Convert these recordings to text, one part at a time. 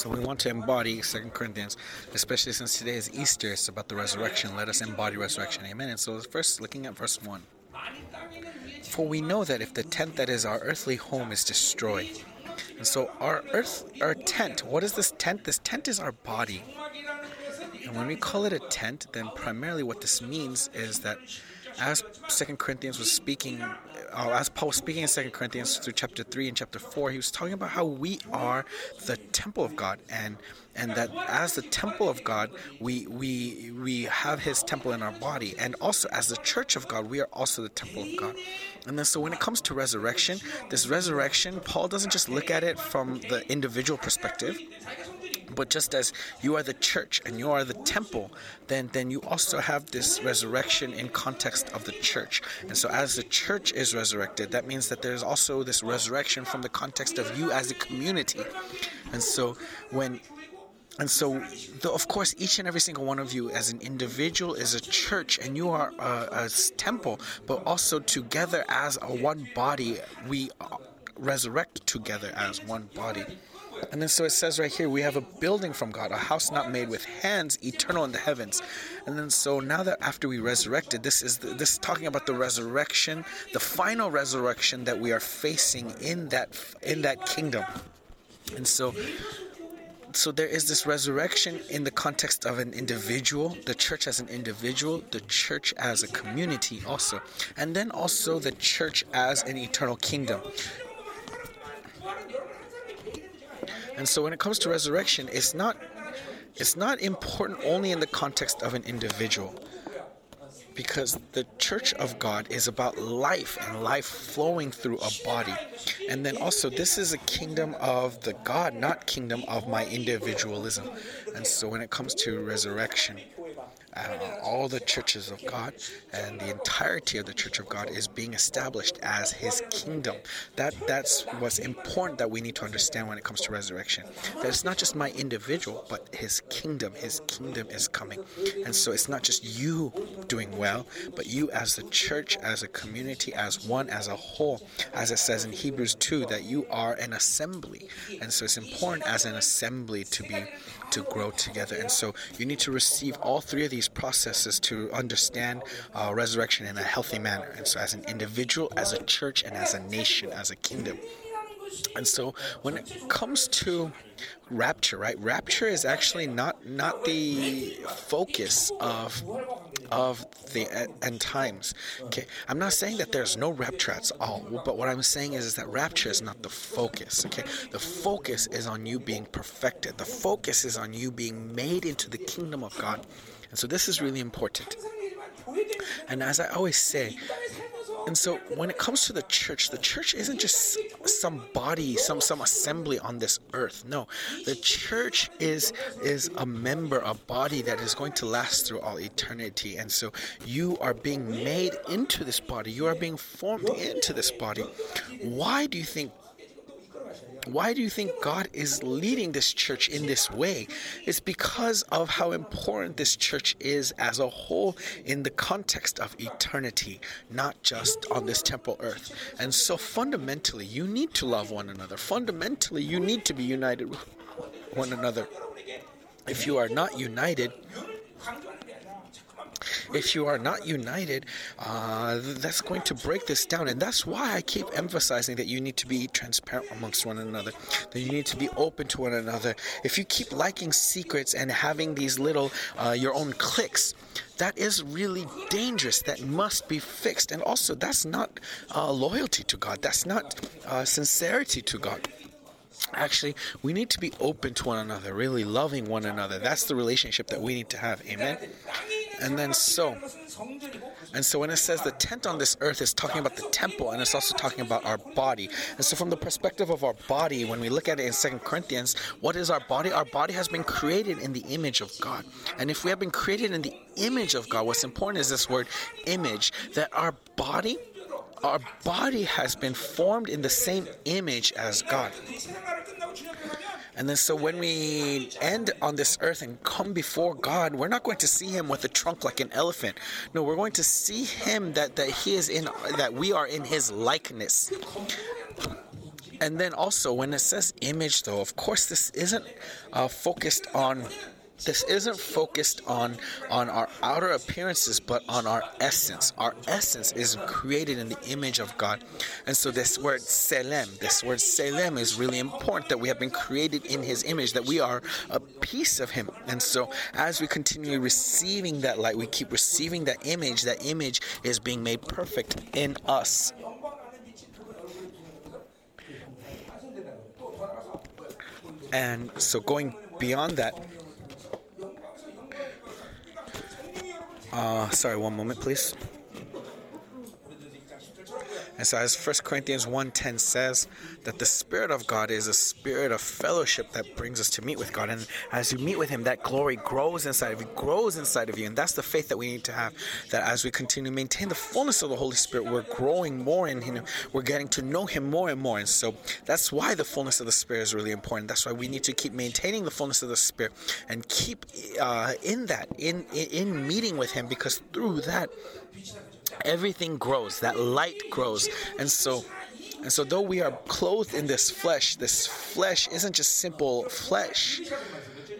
So we want to embody Second Corinthians, especially since today is Easter. It's about the resurrection. Let us embody resurrection. Amen. And so first, looking at verse one. For we know that if the tent that is our earthly home is destroyed, and so our earth, our tent. What is this tent? This tent is our body. And when we call it a tent, then primarily what this means is that as Second Corinthians was speaking, uh, as Paul was speaking in Second Corinthians through chapter three and chapter four, he was talking about how we are the temple of God, and and that as the temple of God, we we we have His temple in our body, and also as the church of God, we are also the temple of God. And then, so when it comes to resurrection, this resurrection, Paul doesn't just look at it from the individual perspective but just as you are the church and you are the temple then then you also have this resurrection in context of the church and so as the church is resurrected that means that there's also this resurrection from the context of you as a community and so when and so, the, of course, each and every single one of you as an individual is a church and you are a, a temple, but also together as a one body, we uh, resurrect together as one body. And then so it says right here, we have a building from God, a house not made with hands, eternal in the heavens. And then so now that after we resurrected, this is the, this is talking about the resurrection, the final resurrection that we are facing in that in that kingdom. And so so there is this resurrection in the context of an individual, the church as an individual, the church as a community also, and then also the church as an eternal kingdom. And so when it comes to resurrection, it's not it's not important only in the context of an individual. Because the church of God is about life and life flowing through a body. And then also this is a kingdom of the God, not kingdom of my individualism. And so when it comes to resurrection, uh, all the churches of God and the entirety of the Church of God is being established as His kingdom. That that's what's important that we need to understand when it comes to resurrection. That it's not just my individual, but His kingdom. His kingdom is coming, and so it's not just you doing well, but you as the church, as a community, as one, as a whole. As it says in Hebrews two, that you are an assembly, and so it's important as an assembly to be to grow together. And so you need to receive all three of these processes to understand uh, resurrection in a healthy manner. And so, as an individual, as a church, and as a nation, as a kingdom. And so, when it comes to rapture, right? Rapture is actually not not the focus of of the end times. Okay, I'm not saying that there's no rapture at all, but what I'm saying is, is that rapture is not the focus. Okay, the focus is on you being perfected. The focus is on you being made into the kingdom of God. And so this is really important. And as I always say, and so when it comes to the church, the church isn't just some body, some some assembly on this earth. No. The church is is a member, a body that is going to last through all eternity. And so you are being made into this body. You are being formed into this body. Why do you think why do you think God is leading this church in this way? It's because of how important this church is as a whole in the context of eternity, not just on this temporal earth. And so fundamentally, you need to love one another. Fundamentally, you need to be united with one another. If you are not united, if you are not united, uh, that's going to break this down. And that's why I keep emphasizing that you need to be transparent amongst one another, that you need to be open to one another. If you keep liking secrets and having these little, uh, your own clicks, that is really dangerous. That must be fixed. And also, that's not uh, loyalty to God, that's not uh, sincerity to God actually we need to be open to one another really loving one another that's the relationship that we need to have amen and then so, and so when it says the tent on this earth is talking about the temple and it's also talking about our body. And so from the perspective of our body, when we look at it in Second Corinthians, what is our body? Our body has been created in the image of God. And if we have been created in the image of God, what's important is this word image, that our body our body has been formed in the same image as God. And then, so when we end on this earth and come before God, we're not going to see Him with a trunk like an elephant. No, we're going to see Him that, that He is in, that we are in His likeness. And then also, when it says image, though, of course, this isn't uh, focused on this isn't focused on on our outer appearances but on our essence. Our essence is created in the image of god. And so this word selem this word selem is really important that we have been created in his image that we are a piece of him. And so as we continue receiving that light we keep receiving that image. That image is being made perfect in us. And so going beyond that Uh, sorry, one moment, please. And so as 1 Corinthians 1:10 says that the spirit of God is a spirit of fellowship that brings us to meet with God. And as you meet with him that glory grows inside of you grows inside of you. And that's the faith that we need to have that as we continue to maintain the fullness of the Holy Spirit we're growing more in him. We're getting to know him more and more. And so that's why the fullness of the spirit is really important. That's why we need to keep maintaining the fullness of the spirit and keep uh, in that in, in in meeting with him because through that everything grows that light grows. And so and so though we are clothed in this flesh this flesh isn't just simple flesh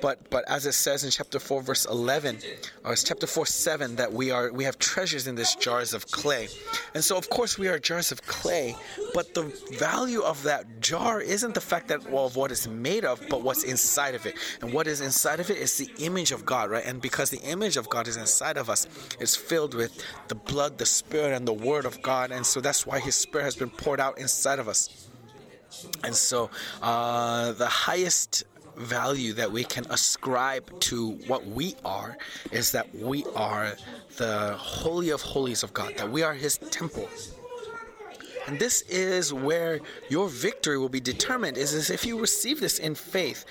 but but as it says in chapter 4 verse 11 or it's chapter 4 7 that we are we have treasures in this jars of clay. And so of course we are jars of clay but the value of that jar isn't the fact that well of what it's made of but what's inside of it. And what is inside of it is the image of god right? And because the image of god is inside of us it's filled with the blood the spirit and the word of god. And so that's why his spirit has been poured out inside of us. And so uh, the highest value that we can ascribe to what we are is that we are the holy of holies of God, that we are his temple. And this is where your victory will be determined is, if you receive this in faith.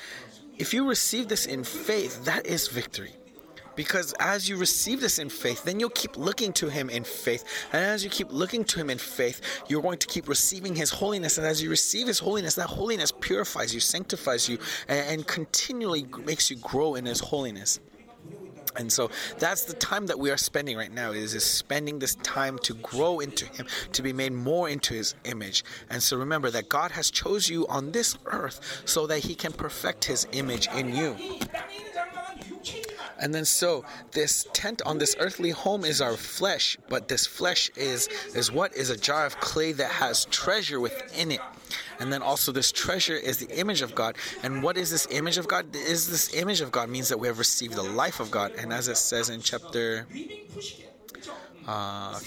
If you receive this in faith, that is victory. Because as you receive this in faith, then you'll keep looking to Him in faith. And as you keep looking to Him in faith, you're going to keep receiving His holiness. And as you receive His holiness, that holiness purifies you, sanctifies you, and, and continually makes you grow in His holiness. And so that's the time that we are spending right now is, is spending this time to grow into him, to be made more into his image. And so remember that God has chose you on this earth so that he can perfect his image in you. And then so this tent on this earthly home is our flesh, but this flesh is is what is a jar of clay that has treasure within it. And then also this treasure is the image of God. And what is this image of God? Is this image of God means that we have received the life of God. And as it says in chapter uh,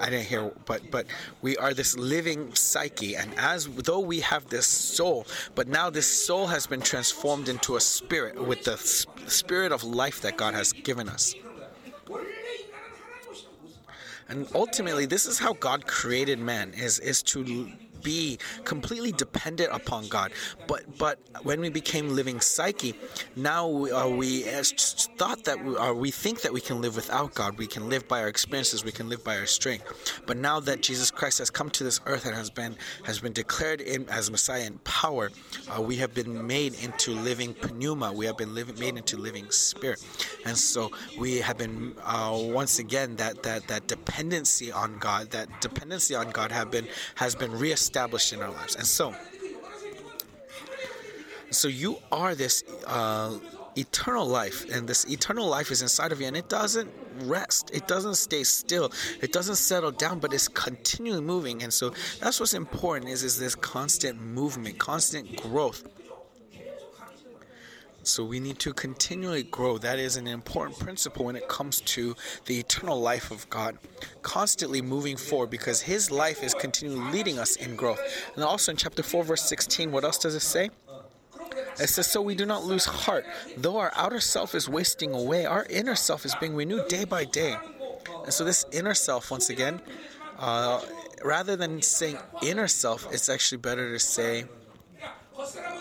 I didn't hear, but but we are this living psyche, and as though we have this soul, but now this soul has been transformed into a spirit with the spirit of life that God has given us. And ultimately, this is how God created man: is is to be completely dependent upon God. But but when we became living psyche, now we, uh, we thought that we, uh, we think that we can live without God. We can live by our experiences. We can live by our strength. But now that Jesus Christ has come to this earth and has been has been declared in as Messiah in power, uh, we have been made into living pneuma. We have been living, made into living spirit, and so we have been uh, once again that that that dependency on God, that dependency on God, have been has been reestablished established in our lives. And so, so you are this uh, eternal life, and this eternal life is inside of you, and it doesn't rest. It doesn't stay still. It doesn't settle down, but it's continually moving. And so that's what's important is is this constant movement, constant growth. So we need to continually grow. That is an important principle when it comes to the eternal life of God. Constantly moving forward because His life is continually leading us in growth. And also in chapter 4, verse 16, what else does it say? It says, So we do not lose heart. Though our outer self is wasting away, our inner self is being renewed day by day. And so, this inner self, once again, uh, rather than saying inner self, it's actually better to say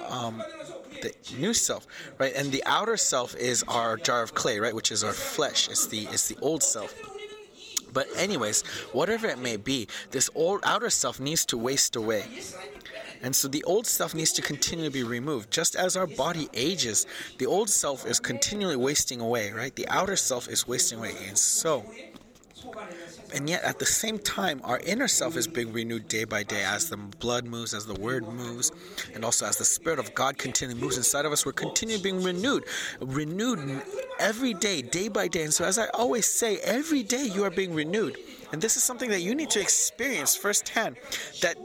um, the new self, right? And the outer self is our jar of clay, right? Which is our flesh. It's the it's the old self. But anyways, whatever it may be, this old outer self needs to waste away. And so the old self needs to continually be removed. Just as our body ages, the old self is continually wasting away, right? The outer self is wasting away. And so And yet, at the same time, our inner self is being renewed day by day as the blood moves, as the word moves, and also as the Spirit of God continually moves inside of us. We're continually being renewed, renewed every day, day by day. And so, as I always say, every day you are being renewed. And this is something that you need to experience firsthand that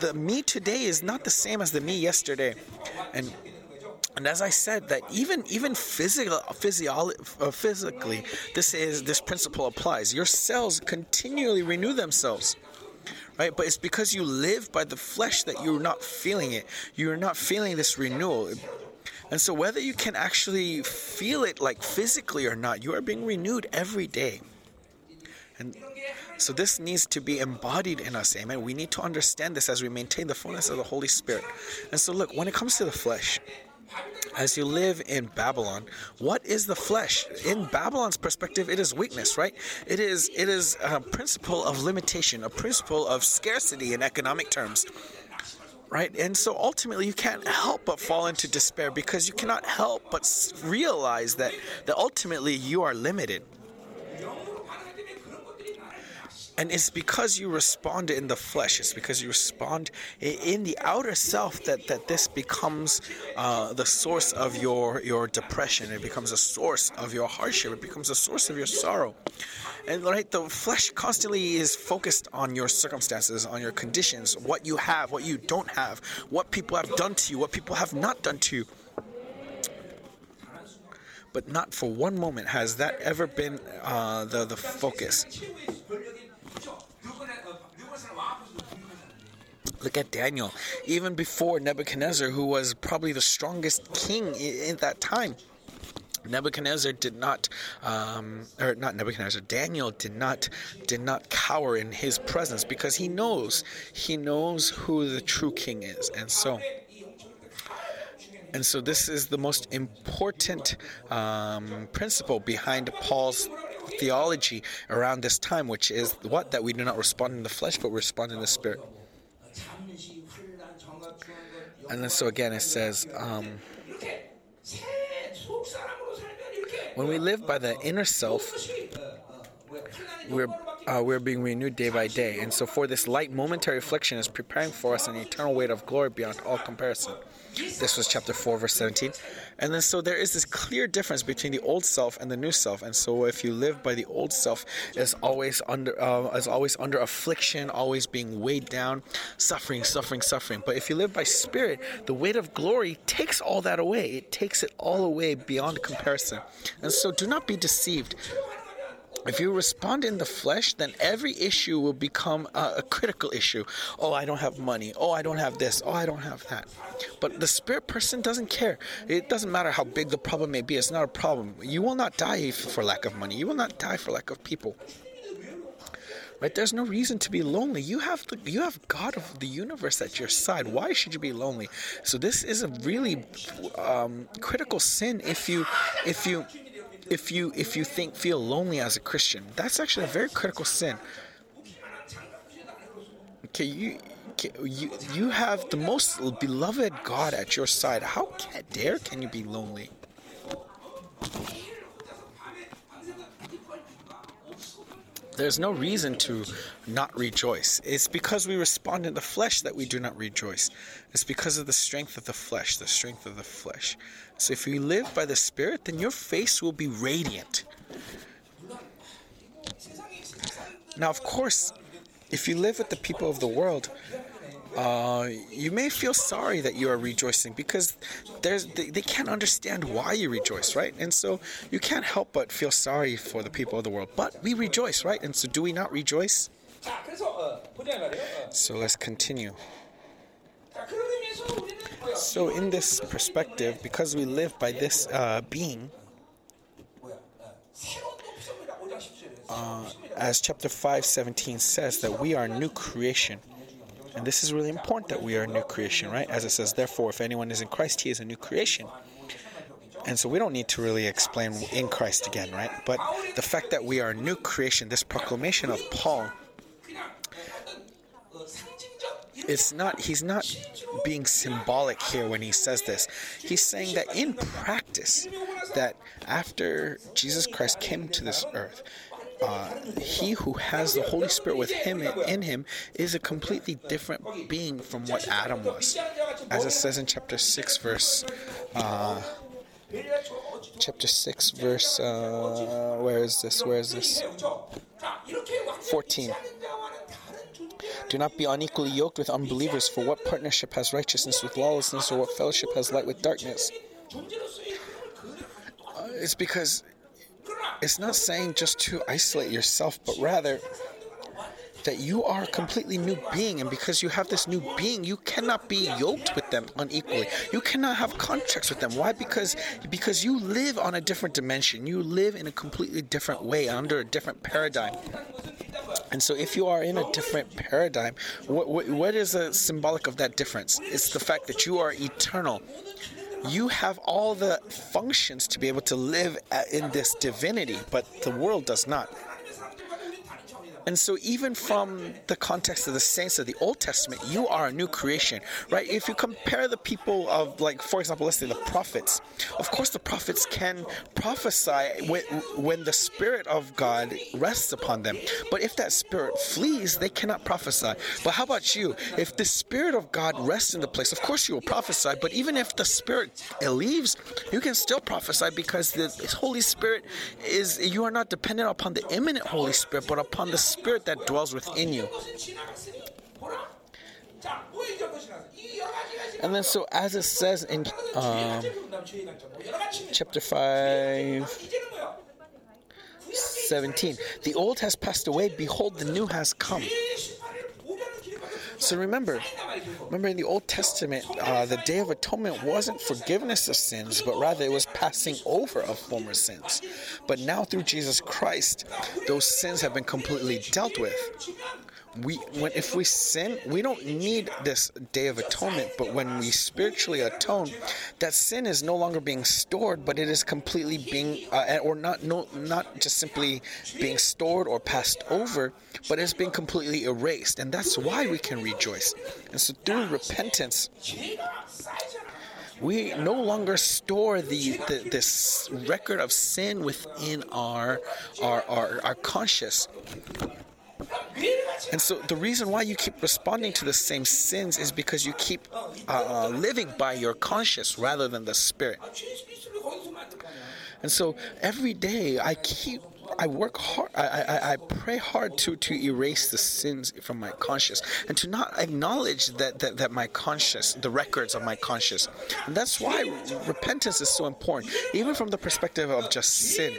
the me today is not the same as the me yesterday. And and as I said, that even even physical, physio- uh, physically, this is this principle applies. Your cells continually renew themselves, right? But it's because you live by the flesh that you're not feeling it. You're not feeling this renewal. And so, whether you can actually feel it like physically or not, you are being renewed every day. And so, this needs to be embodied in us, amen. We need to understand this as we maintain the fullness of the Holy Spirit. And so, look, when it comes to the flesh, as you live in Babylon, what is the flesh? In Babylon's perspective, it is weakness, right? It is it is a principle of limitation, a principle of scarcity in economic terms. Right? And so ultimately you can't help but fall into despair because you cannot help but realize that that ultimately you are limited. And it's because you respond in the flesh, it's because you respond in the outer self that, that this becomes uh, the source of your, your depression. It becomes a source of your hardship. It becomes a source of your sorrow. And right, the flesh constantly is focused on your circumstances, on your conditions, what you have, what you don't have, what people have done to you, what people have not done to you. But not for one moment has that ever been uh, the, the focus. Look at Daniel, even before Nebuchadnezzar, who was probably the strongest king in, that time. Nebuchadnezzar did not, um, or not Nebuchadnezzar. Daniel did not did not cower in his presence because he knows he knows who the true king is, and so. And so, this is the most important um, principle behind Paul's theology around this time, which is what? That we do not respond in the flesh, but respond in the spirit. And then, so again, it says, um, when we live by the inner self, we're uh, we're being renewed day by day. And so, for this light momentary affliction is preparing for us an eternal weight of glory beyond all comparison. This was chapter 4, verse 17. And then, so there is this clear difference between the old self and the new self. And so, if you live by the old self, is always under uh, is always under affliction, always being weighed down, suffering, suffering, suffering. But if you live by spirit, the weight of glory takes all that away. It takes it all away beyond comparison. And so, do not be deceived. If you respond in the flesh, then every issue will become a, a, critical issue. Oh, I don't have money. Oh, I don't have this. Oh, I don't have that. But the spirit person doesn't care. It doesn't matter how big the problem may be. It's not a problem. You will not die for lack of money. You will not die for lack of people. Right? There's no reason to be lonely. You have the, you have God of the universe at your side. Why should you be lonely? So this is a really um, critical sin if you if you if you if you think feel lonely as a Christian, that's actually a very critical sin. Okay, you you you have the most beloved God at your side. How can, dare can you be lonely? There's no reason to not rejoice. It's because we respond in the flesh that we do not rejoice. It's because of the strength of the flesh, the strength of the flesh. So if you live by the Spirit, then your face will be radiant. Now, of course, if you live with the people of the world, uh, you may feel sorry that you are rejoicing because there's they, they, can't understand why you rejoice, right? And so you can't help but feel sorry for the people of the world. But we rejoice, right? And so do we not rejoice? So let's continue. So, in this perspective, because we live by this uh, being, uh, as chapter 5 17 says, that we are new creation. And this is really important that we are a new creation, right? As it says, therefore, if anyone is in Christ, he is a new creation. And so we don't need to really explain in Christ again, right? But the fact that we are a new creation, this proclamation of Paul, it's not, he's not being symbolic here when he says this. He's saying that in practice, that after Jesus Christ came to this earth, uh, he who has the Holy Spirit with him in him is a completely different being from what Adam was, as it says in chapter six, verse. Uh, chapter 6 verse uh, where is this where is this 14 do not be unequally yoked with unbelievers for what partnership has righteousness with lawlessness or what fellowship has light with darkness? Uh, it's because it's not saying just to isolate yourself but rather that you are a completely new being, and because you have this new being, you cannot be yoked with them unequally. You cannot have contracts with them. Why? Because because you live on a different dimension. You live in a completely different way, under a different paradigm. And so, if you are in a different paradigm, what, what, what is a symbolic of that difference? It's the fact that you are eternal. You have all the functions to be able to live in this divinity, but the world does not. And so, even from the context of the saints of the Old Testament, you are a new creation, right? If you compare the people of, like, for example, let's say the prophets, of course, the prophets can prophesy when, when the Spirit of God rests upon them. But if that Spirit flees, they cannot prophesy. But how about you? If the Spirit of God rests in the place, of course, you will prophesy. But even if the Spirit leaves, you can still prophesy because the Holy Spirit is, you are not dependent upon the immanent Holy Spirit, but upon the spirit that dwells within you. And then, so as it says in um, chapter 5, 17, the old has passed away, behold, the new has come. So remember, remember in the Old Testament, uh, the Day of Atonement wasn't forgiveness of sins, but rather it was passing over of former sins. But now through Jesus Christ, those sins have been completely dealt with we when if we sin, we don't need this day of atonement, but when we spiritually atone, that sin is no longer being stored, but it is completely being uh, or not no not just simply being stored or passed over, but it's being completely erased, and that's why we can rejoice. And so through repentance, we no longer store the, the, this record of sin within our our our, our conscious and so the reason why you keep responding to the same sins is because you keep uh, uh, living by your conscience rather than the spirit. And so every day I keep I work hard. I, I, I pray hard to, to erase the sins from my conscience and to not acknowledge that, that, that my conscience, the records of my conscience. And that's why repentance is so important, even from the perspective of just sin.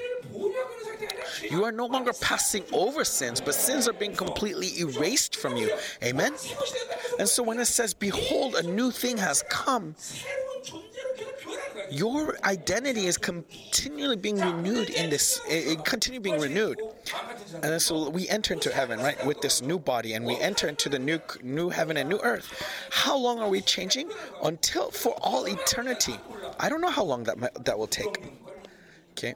You are no longer passing over sins, but sins are being completely erased from you. Amen? And so when it says, Behold, a new thing has come, your identity is continually being renewed in this, it, continue being renewed. And so we enter into heaven, right, with this new body, and we enter into the new new heaven and new earth. How long are we changing? Until for all eternity. I don't know how long that that will take. Okay.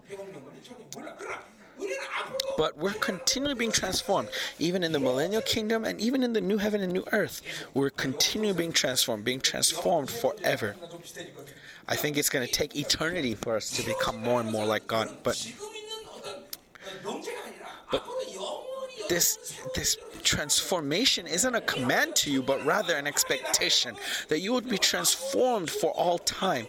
But we're continually being transformed, even in the millennial kingdom and even in the new heaven and new earth. We're continually being transformed, being transformed forever. I think it's going to take eternity for us to become more and more like God. But, but this this transformation isn't a command to you, but rather an expectation that you would be transformed for all time.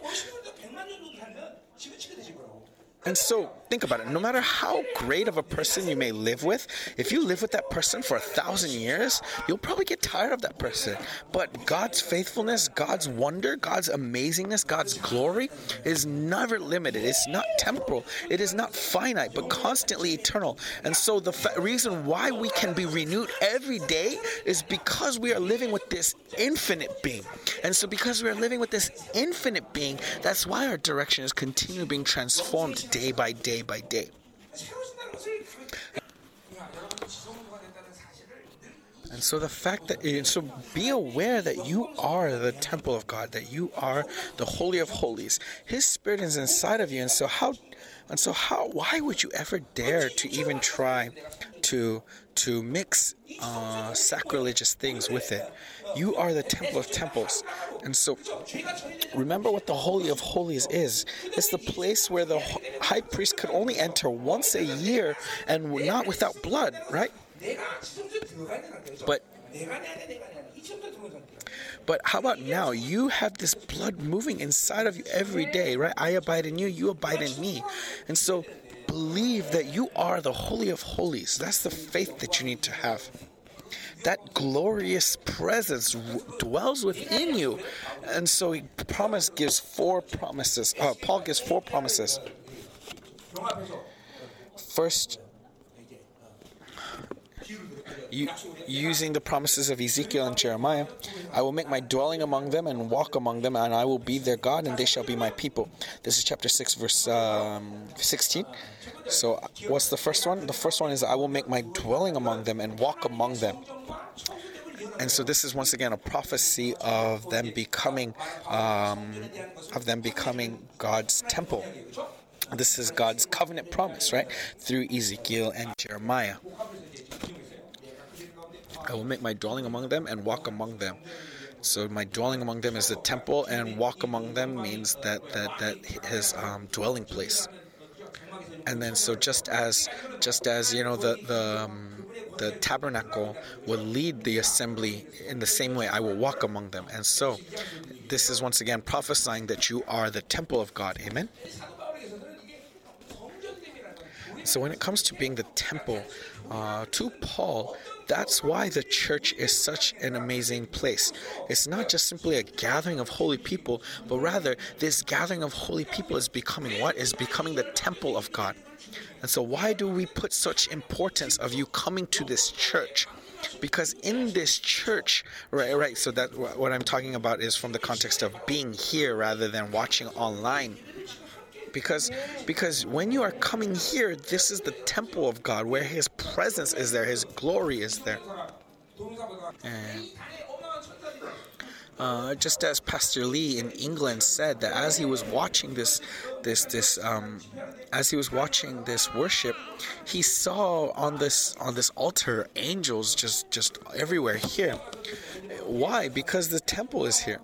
And so think about it. No matter how great of a person you may live with, if you live with that person for a thousand years, you'll probably get tired of that person. But God's faithfulness, God's wonder, God's amazingness, God's glory is never limited. It's not temporal. It is not finite, but constantly eternal. And so the fa- reason why we can be renewed every day is because we are living with this infinite being. And so because we are living with this infinite being, that's why our direction is continually being transformed day by day by day. And so the fact that, so be aware that you are the temple of God, that you are the Holy of Holies. His Spirit is inside of you. And so how, and so how, why would you ever dare to even try to, to mix uh, sacrilegious things with it? You are the temple of temples. And so remember what the Holy of Holies is. It's the place where the high priest could only enter once a year and not without blood, right? But but how about now? You have this blood moving inside of you every day, right? I abide in you, you abide in me. And so believe that you are the Holy of Holies. That's the faith that you need to have. That glorious presence dwells within you. And so he promise gives four promises. Uh, Paul gives four promises. First, using the promises of Ezekiel and Jeremiah, I will make my dwelling among them and walk among them, and I will be their God, and they shall be my people. This is chapter 6, verse um, 16. So, what's the first one? The first one is, I will make my dwelling among them and walk among them. And so this is once again a prophecy of them becoming, um, of them becoming God's temple. This is God's covenant promise, right? Through Ezekiel and Jeremiah. I will make my dwelling among them and walk among them. So my dwelling among them is the temple, and walk among them means that that that his um, dwelling place. And then so just as just as you know the the um, the tabernacle will lead the assembly in the same way, I will walk among them. And so this is once again prophesying that you are the temple of God. Amen. So when it comes to being the temple, uh, to Paul, that's why the church is such an amazing place. It's not just simply a gathering of holy people, but rather this gathering of holy people is becoming what? Is becoming the temple of God. And so why do we put such importance of you coming to this church? Because in this church, right, right. So that what I'm talking about is from the context of being here rather than watching online because because when you are coming here, this is the temple of God where His presence is there, His glory is there. And, uh, just as Pastor Lee in England said that as he was watching this, this, this, um, as he was watching this worship, he saw on this on this altar angels just just everywhere here. Why? Because the temple is here.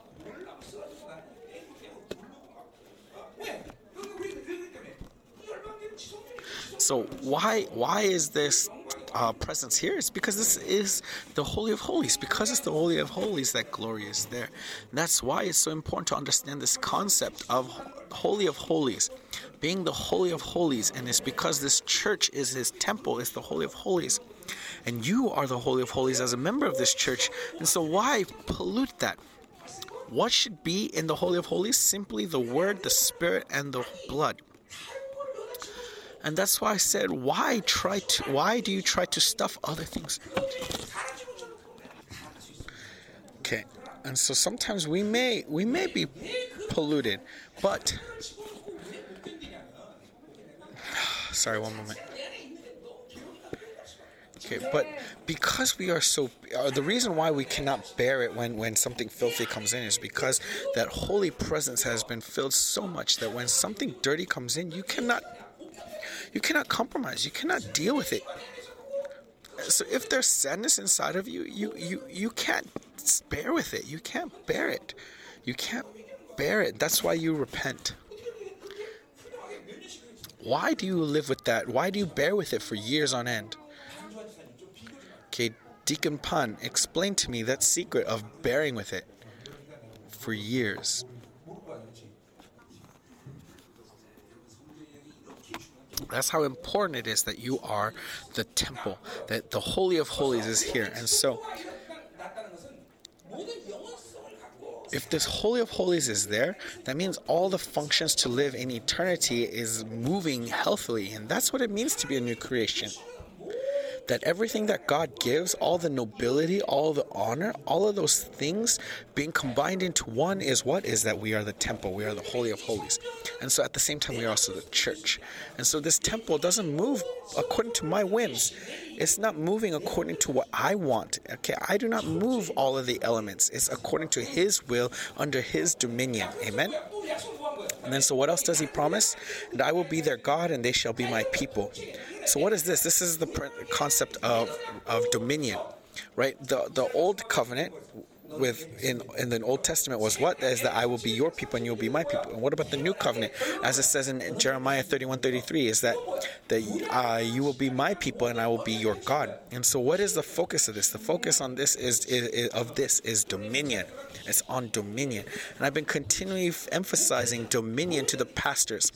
So why why is this uh, presence here? It's because this is the Holy of Holies. Because it's the Holy of Holies that glory is there. And that's why it's so important to understand this concept of Holy of Holies, being the Holy of Holies, and it's because this church is His temple, is the Holy of Holies, and you are the Holy of Holies as a member of this church. And so why pollute that? What should be in the Holy of Holies? Simply the Word, the Spirit, and the blood. And that's why I said, why try to why do you try to stuff other things? Okay. And so sometimes we may we may be polluted, but sorry, one moment. Okay, but because we are so, uh, the reason why we cannot bear it when, when something filthy comes in is because that holy presence has been filled so much that when something dirty comes in, you cannot you cannot compromise. You cannot deal with it. So if there's sadness inside of you, you you you can't bear with it. You can't bear it. You can't bear it. That's why you repent. Why do you live with that? Why do you bear with it for years on end? Okay, Deacon Pan, explain to me that secret of bearing with it for years. That's how important it is that you are the temple, that the Holy of Holies is here. And so, if this Holy of Holies is there, that means all the functions to live in eternity is moving healthily. And that's what it means to be a new creation that everything that God gives, all the nobility, all the honor, all of those things being combined into one is what? Is that we are the temple, we are the Holy of Holies. And so at the same time, we are also the church. And so this temple doesn't move according to my whims. It's not moving according to what I want. Okay, I do not move all of the elements. It's according to His will under His dominion. Amen. And then, so what else does he promise? And I will be their God, and they shall be my people. So what is this? This is the concept of of dominion, right? The the old covenant with in in the Old Testament was what? Is that I will be your people and you'll be my people. And what about the new covenant? As it says in Jeremiah 31, 33, is that that uh, you will be my people and I will be your God. And so, what is the focus of this? The focus on this is, is, is of this is dominion. It's on dominion, and I've been continually emphasizing dominion to the pastors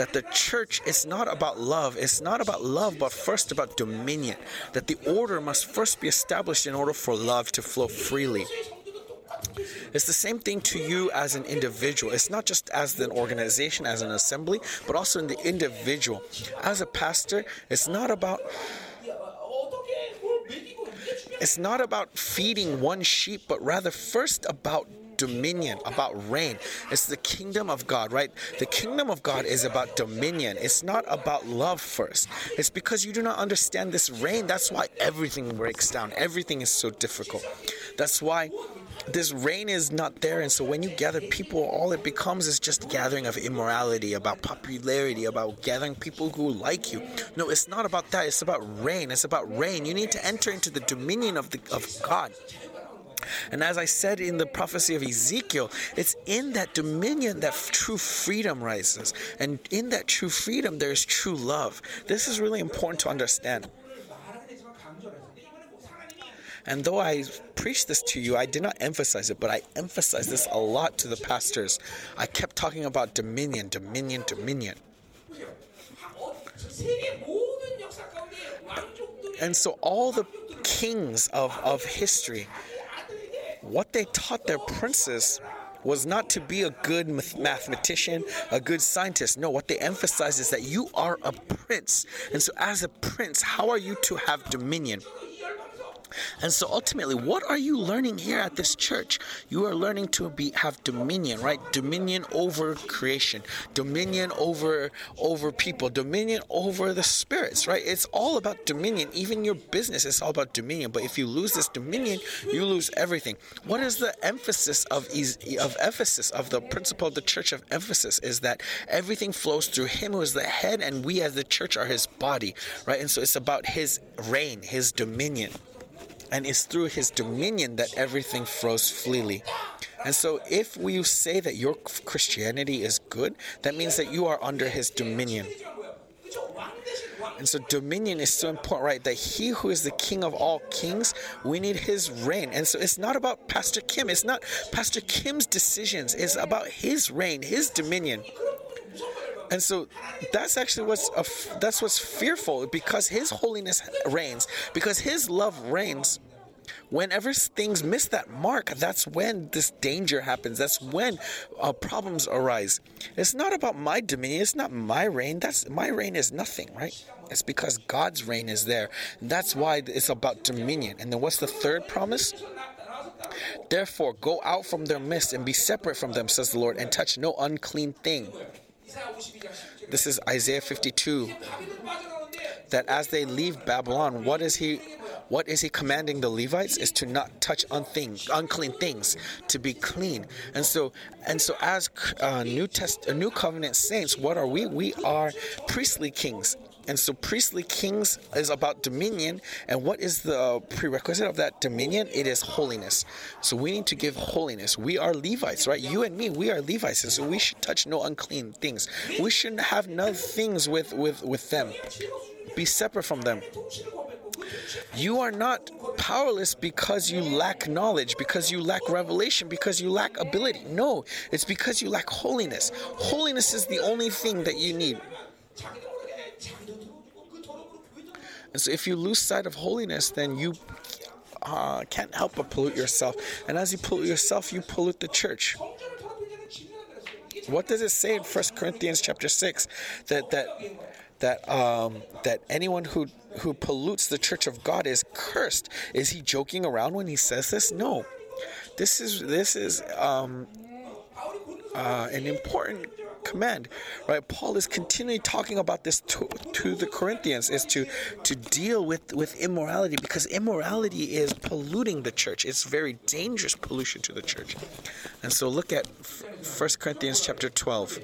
that the church is not about love. It's not about love, but first about dominion. That the order must first be established in order for love to flow freely. It's the same thing to you as an individual. It's not just as an organization, as an assembly, but also in the individual. As a pastor, it's not about it's not about feeding one sheep, but rather first about dominion, about reign. It's the kingdom of God, right? The kingdom of God is about dominion. It's not about love first. It's because you do not understand this reign. That's why everything breaks down. Everything is so difficult. That's why this reign is not there. And so when you gather people, all it becomes is just gathering of immorality, about popularity, about gathering people who like you. No, it's not about that. It's about reign. It's about reign. You need to enter into the dominion of the of God. And as I said in the prophecy of Ezekiel, it's in that dominion that true freedom rises. And in that true freedom, there is true love. This is really important to understand. And though I preached this to you, I did not emphasize it, but I emphasized this a lot to the pastors. I kept talking about dominion, dominion, dominion. And so all the kings of, of history, what they taught their princes was not to be a good mathematician, a good scientist. No, what they emphasize is that you are a prince. And so, as a prince, how are you to have dominion? And so ultimately, what are you learning here at this church? You are learning to be have dominion, right? Dominion over creation, dominion over over people, dominion over the spirits, right? It's all about dominion. Even your business is all about dominion. But if you lose this dominion, you lose everything. What is the emphasis of of Ephesus of the principle of the church of Ephesus is that everything flows through him who is the head and we as the church are his body, right? And so it's about his reign, his dominion and it's through his dominion that everything flows freely. And so, if we say that your Christianity is good, that means that you are under his dominion. And so, dominion is so important, right? That he who is the king of all kings, we need his reign. And so, it's not about Pastor Kim, it's not Pastor Kim's decisions, it's about his reign, his dominion. And so that's actually what's that's what's fearful because His holiness reigns, because His love reigns. Whenever things miss that mark, that's when this danger happens. That's when uh, problems arise. It's not about my dominion. It's not my reign. That's my reign is nothing, right? It's because God's reign is there. That's why it's about dominion. And then what's the third promise? Therefore, go out from their midst and be separate from them, says the Lord, and touch no unclean thing. This is Isaiah 52. That as they leave Babylon, what is he? What is he commanding the Levites? Is to not touch unthing, unclean things, to be clean. And so, and so, as uh, New Test, uh, New Covenant saints, what are we? We are priestly kings. And so, priestly kings is about dominion. And what is the prerequisite of that dominion? It is holiness. So, we need to give holiness. We are Levites, right? You and me, we are Levites. And so, we should touch no unclean things. We shouldn't have no things with, with, with them. Be separate from them. You are not powerless because you lack knowledge, because you lack revelation, because you lack ability. No, it's because you lack holiness. Holiness is the only thing that you need. And so if you lose sight of holiness, then you uh, can't help but pollute yourself. And as you pollute yourself, you pollute the church. What does it say in 1 Corinthians chapter 6? That that that um, that anyone who who pollutes the church of God is cursed. Is he joking around when he says this? No. This is this is um, uh, an important command, right? Paul is continually talking about this to, to the Corinthians is to to deal with with immorality because immorality is polluting the church. It's very dangerous pollution to the church. And so look at First Corinthians chapter 12.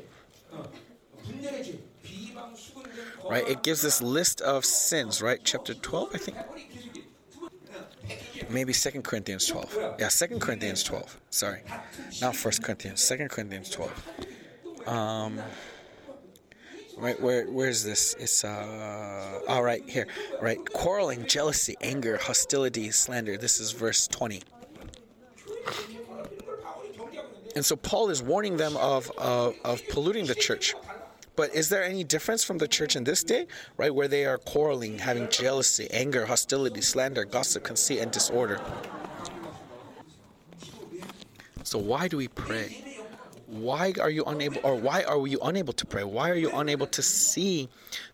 Right? It gives this list of sins, right? Chapter 12, I think. maybe Second Corinthians 12. Yeah, Second Corinthians 12. Sorry, not First Corinthians. Second Corinthians 12. Um, right where where's this? It's uh, all right here. Right, quarreling, jealousy, anger, hostility, slander. This is verse 20. And so Paul is warning them of, of, of polluting the church. But is there any difference from the church in this day, right, where they are quarreling, having jealousy, anger, hostility, slander, gossip, conceit, and disorder? So why do we pray? Why are you unable or why are you unable to pray? Why are you unable to see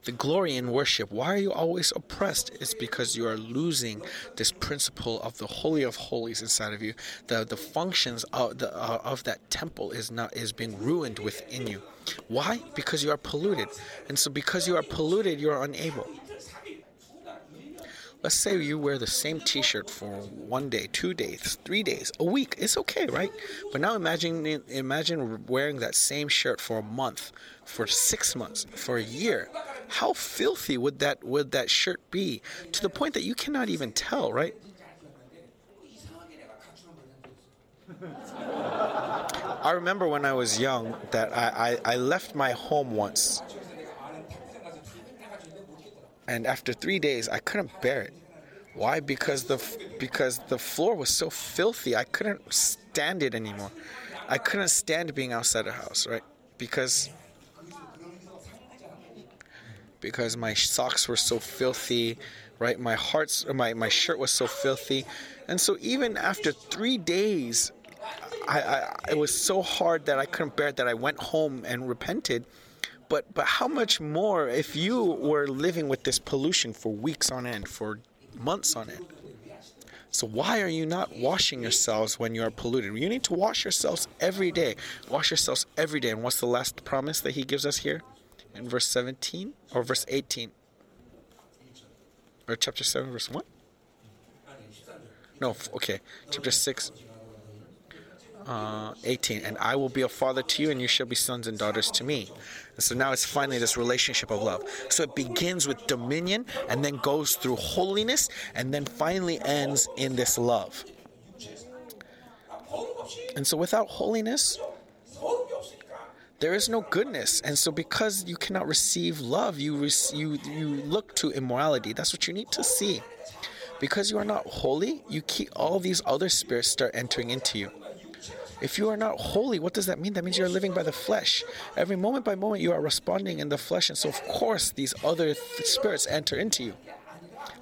the glory in worship? Why are you always oppressed? It's because you are losing this principle of the holy of holies inside of you. The the functions of the uh, of that temple is not is being ruined within you. Why? Because you are polluted. And so because you are polluted you are unable Let's say you wear the same T-shirt for one day, two days, three days, a week. It's okay, right? But now imagine imagine wearing that same shirt for a month, for six months, for a year. How filthy would that would that shirt be? To the point that you cannot even tell, right? I remember when I was young that I, I, I left my home once and after three days i couldn't bear it. Why? Because the because the floor was so filthy i couldn't stand it anymore. I couldn't stand being outside the house right? Because because my socks were so filthy right? My heart's my, my shirt was so filthy. And so even after three days I, I it was so hard that i couldn't bear it that i went home and repented but but how much more if you were living with this pollution for weeks on end, for months on end? So why are you not washing yourselves when you are polluted? You need to wash yourselves every day. Wash yourselves every day. And what's the last promise that he gives us here? In verse 17 or verse 18? Or chapter 7 verse 1? No, okay. Chapter 6 uh, 18 and i will be a father to you and you shall be sons and daughters to me. And so now it's finally this relationship of love. So it begins with dominion and then goes through holiness and then finally ends in this love. And so without holiness there is no goodness. And so because you cannot receive love you you you look to immorality. That's what you need to see. Because you are not holy you keep all these other spirits start entering into you if you are not holy, what does that mean? That means you're living by the flesh. Every moment by moment, you are responding in the flesh. And so, of course, these other th- spirits enter into you.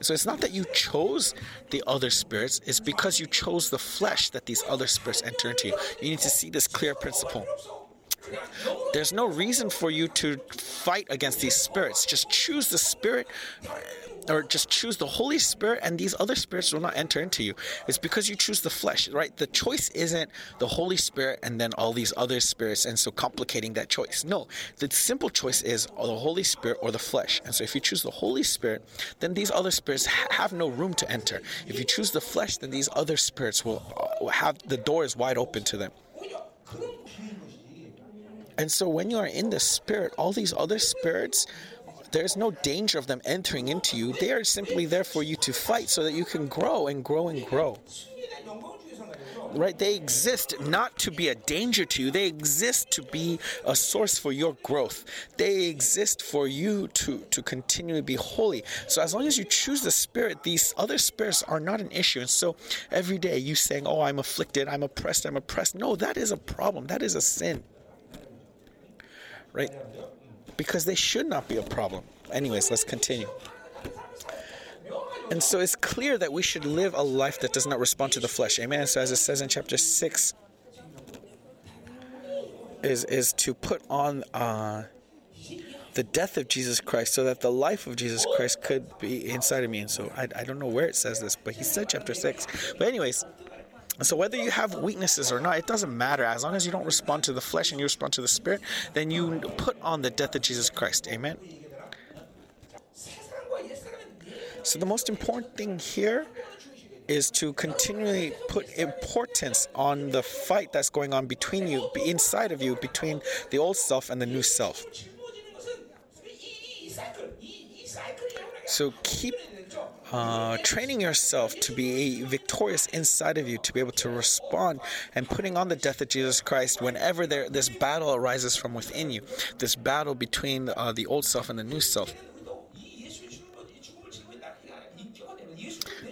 So it's not that you chose the other spirits, it's because you chose the flesh that these other spirits enter into you. You need to see this clear principle. There's no reason for you to fight against these spirits. Just choose the spirit or just choose the Holy Spirit, and these other spirits will not enter into you. It's because you choose the flesh, right? The choice isn't the Holy Spirit and then all these other spirits, and so complicating that choice. No, the simple choice is the Holy Spirit or the flesh. And so if you choose the Holy Spirit, then these other spirits have no room to enter. If you choose the flesh, then these other spirits will uh, have the door is wide open to them. And so when you are in the spirit, all these other spirits there's no danger of them entering into you. They are simply there for you to fight so that you can grow and grow and grow. Right? They exist not to be a danger to you, they exist to be a source for your growth. They exist for you to, to continually be holy. So, as long as you choose the spirit, these other spirits are not an issue. And so, every day you saying, Oh, I'm afflicted, I'm oppressed, I'm oppressed. No, that is a problem. That is a sin. Right? Because they should not be a problem. Anyways, let's continue. And so it's clear that we should live a life that does not respond to the flesh. Amen. So as it says in chapter 6, is, is to put on uh, the death of Jesus Christ so that the life of Jesus Christ could be inside of me. And so I, I don't know where it says this, but he said chapter 6. But anyways, so whether you have weaknesses or not, it doesn't matter. As long as you don't respond to the flesh and you respond to the spirit, then you put on the death of Jesus Christ. Amen. So the most important thing here is to continually put importance on the fight that's going on between you, inside of you, between the old self and the new self. So keep uh, training yourself to be victorious inside of you, to be able to respond and putting on the death of Jesus Christ whenever there, this battle arises from within you, this battle between uh, the old self and the new self.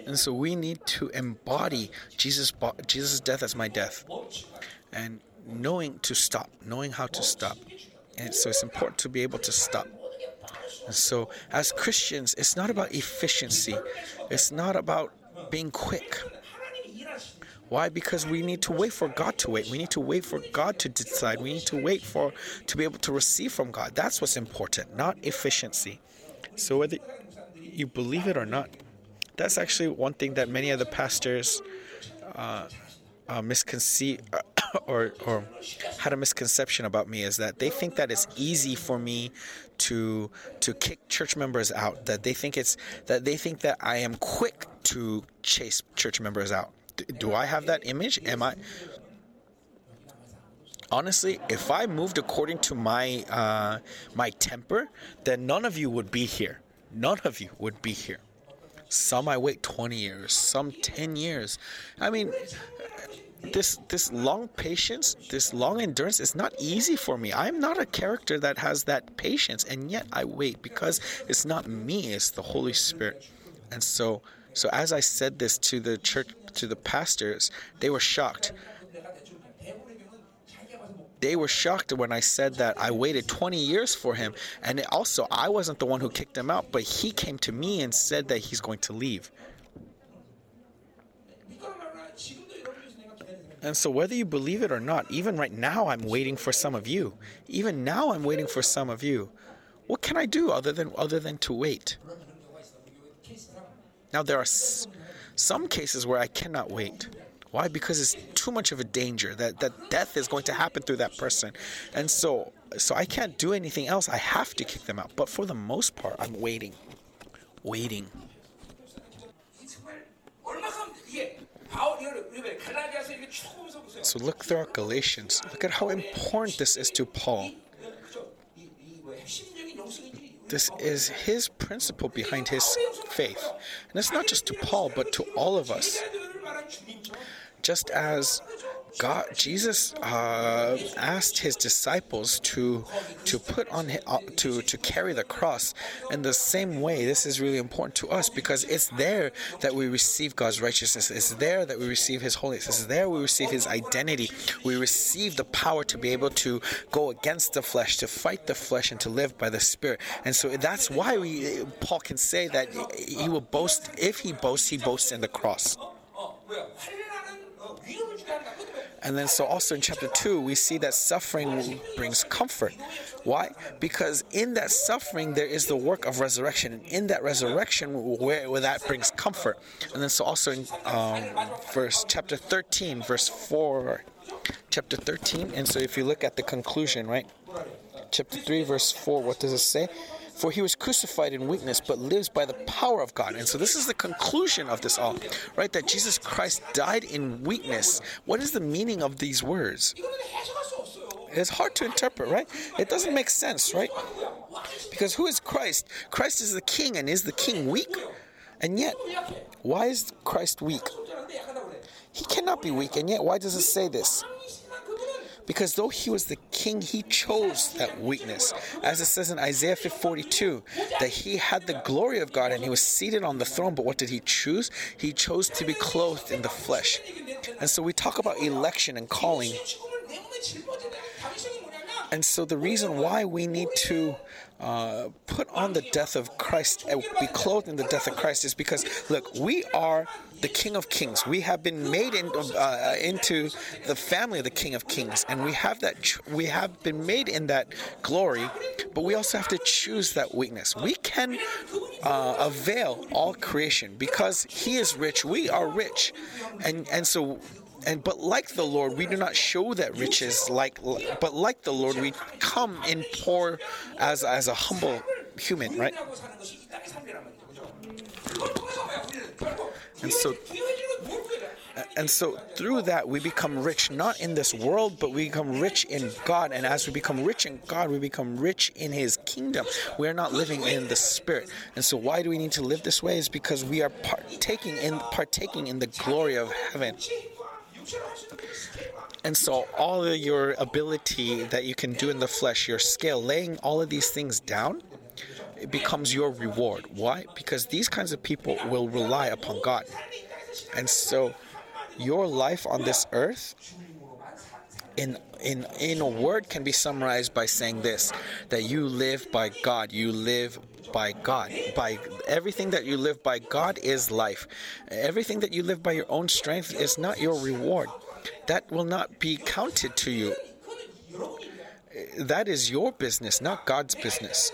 And so we need to embody Jesus' Jesus' death as my death, and knowing to stop, knowing how to stop. And so it's important to be able to stop. So, as Christians, it's not about efficiency, it's not about being quick. Why? Because we need to wait for God to wait. We need to wait for God to decide. We need to wait for to be able to receive from God. That's what's important, not efficiency. So whether you believe it or not, that's actually one thing that many of the pastors uh, uh, misconceive or or had a misconception about me is that they think that it's easy for me to to kick church members out. That they think it's that they think that I am quick to chase church members out. Do I have that image? Am I? Honestly, if I moved according to my uh, my temper, then none of you would be here. None of you would be here. Some I wait 20 years, some 10 years. I mean, this this long patience, this long endurance is not easy for me. I'm not a character that has that patience, and yet I wait because it's not me, it's the Holy Spirit. And so so as I said this to the church to the pastors, they were shocked. They were shocked when I said that I waited 20 years for him. And also, I wasn't the one who kicked him out, but he came to me and said that he's going to leave. And so, whether you believe it or not, even right now, I'm waiting for some of you. Even now, I'm waiting for some of you. What can I do other than other than to wait? Now, there are s- some cases where I cannot wait. Why? Because it's too much of a danger that that death is going to happen through that person, and so so I can't do anything else. I have to kick them out. But for the most part, I'm waiting, waiting. So look throughout Galatians. Look at how important this is to Paul. This is his principle behind his faith. And it's not just to Paul, but to all of us. Just as God, Jesus uh, asked his disciples to to put on uh, to to carry the cross. In the same way, this is really important to us because it's there that we receive God's righteousness. It's there that we receive His holiness. It's there we receive His identity. We receive the power to be able to go against the flesh, to fight the flesh, and to live by the Spirit. And so that's why we Paul can say that he will boast. If he boasts, he boasts in the cross. And then, so also in chapter 2, we see that suffering brings comfort. Why? Because in that suffering, there is the work of resurrection. And in that resurrection, where, where that brings comfort. And then, so also in um, verse chapter 13, verse 4, chapter 13. And so if you look at the conclusion, right? Chapter 3, verse 4, what does it say? For he was crucified in weakness, but lives by the power of God. And so this is the conclusion of this all, right? That Jesus Christ died in weakness. What is the meaning of these words? It's hard to interpret, right? It doesn't make sense, right? Because who is Christ? Christ is the king, and is the king weak? And yet, why is Christ weak? He cannot be weak, and yet, why does it say this? Because though he was the king, he chose that weakness. As it says in Isaiah 42, that he had the glory of God and he was seated on the throne. But what did he choose? He chose to be clothed in the flesh. And so we talk about election and calling. And so the reason why we need to uh, put on the death of Christ, uh, be clothed in the death of Christ, is because look, we are the King of Kings. We have been made in, uh, into the family of the King of Kings, and we have that. We have been made in that glory, but we also have to choose that weakness. We can uh, avail all creation because He is rich. We are rich, and and so and but like the Lord, we do not show that riches like but like the Lord, we come in poor as as a humble human, right? And so And so through that, we become rich not in this world, but we become rich in God. And as we become rich in God, we become rich in His kingdom. We are not living in the Spirit. And so, why do we need to live this way? Is because we are partaking in partaking in the glory of heaven. And so, all of your ability that you can do in the flesh, your skill, laying all of these things down, it becomes your reward. Why? Because these kinds of people will rely upon God. And so, your life on this earth in in in a word can be summarized by saying this that you live by God. You live by God. By everything that you live by God is life. Everything that you live by your own strength is not your reward. That will not be counted to you. That is your business not God's business.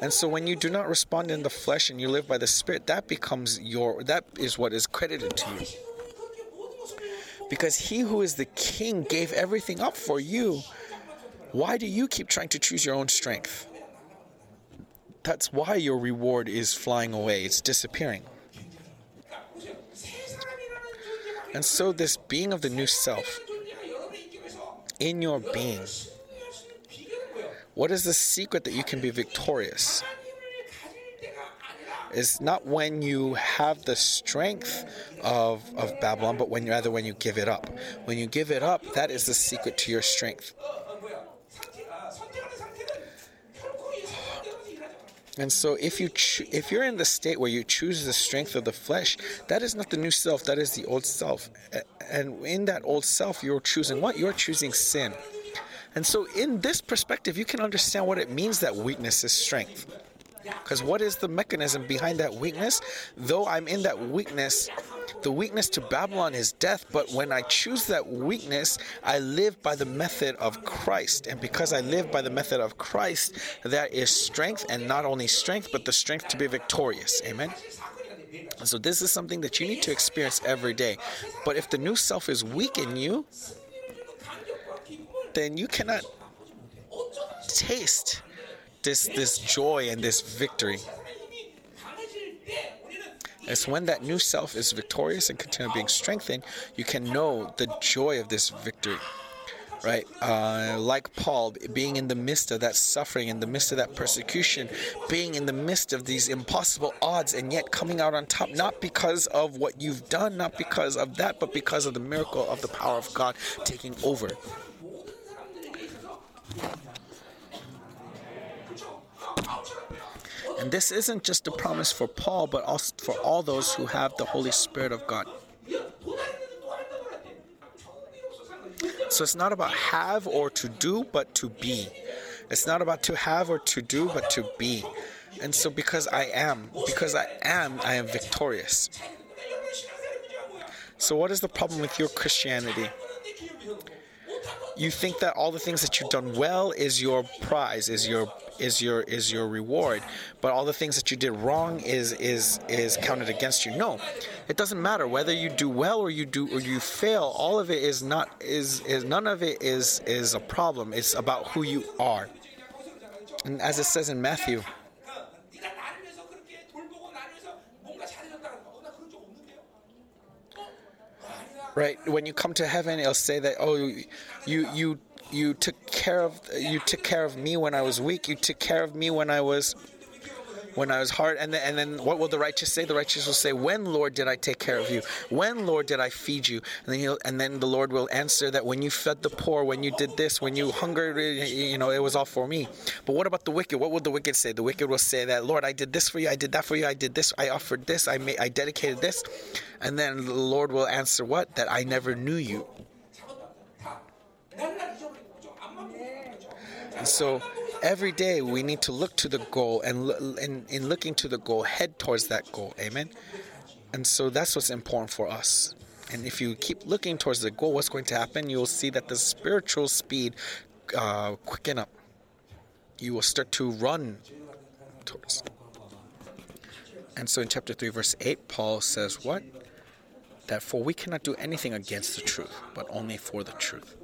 And so when you do not respond in the flesh and you live by the spirit that becomes your that is what is credited to you because he who is the king gave everything up for you. Why do you keep trying to choose your own strength? That's why your reward is flying away, it's disappearing. And so, this being of the new self in your being, what is the secret that you can be victorious? Is not when you have the strength of, of Babylon, but when rather when you give it up. When you give it up, that is the secret to your strength. And so, if you cho- if you're in the state where you choose the strength of the flesh, that is not the new self. That is the old self. And in that old self, you're choosing what? You're choosing sin. And so, in this perspective, you can understand what it means that weakness is strength. Because what is the mechanism behind that weakness? Though I'm in that weakness, the weakness to Babylon is death, but when I choose that weakness, I live by the method of Christ. And because I live by the method of Christ, that is strength, and not only strength, but the strength to be victorious. Amen. So, this is something that you need to experience every day. But if the new self is weak in you, then you cannot taste this this joy and this victory. It's when that new self is victorious and continue being strengthened, you can know the joy of this victory. Right? Uh, like Paul, being in the midst of that suffering, in the midst of that persecution, being in the midst of these impossible odds, and yet coming out on top, not because of what you've done, not because of that, but because of the miracle of the power of God taking over. And this isn't just a promise for Paul, but also for all those who have the Holy Spirit of God. So it's not about have or to do, but to be. It's not about to have or to do, but to be. And so because I am, because I am, I am victorious. So what is the problem with your Christianity? You think that all the things that you've done well is your prize, is your is your is your reward. But all the things that you did wrong is is is counted against you. No it doesn't matter whether you do well or you do or you fail. All of it is not is is none of it is is a problem. It's about who you are. And as it says in Matthew right when you come to heaven it'll say that oh you you you took care of you took care of me when I was weak. You took care of me when I was when I was hard. And then, and then what will the righteous say? The righteous will say, "When, Lord, did I take care of you? When, Lord, did I feed you?" And then he'll, and then the Lord will answer that when you fed the poor, when you did this, when you hungered, you know, it was all for me. But what about the wicked? What will the wicked say? The wicked will say that, "Lord, I did this for you. I did that for you. I did this. I offered this. I made. I dedicated this." And then the Lord will answer what? That I never knew you. So every day we need to look to the goal and in, in looking to the goal, head towards that goal. Amen. And so that's what's important for us. And if you keep looking towards the goal, what's going to happen? You'll see that the spiritual speed uh, quicken up. You will start to run towards. And so in chapter 3, verse 8, Paul says, What? That for we cannot do anything against the truth, but only for the truth.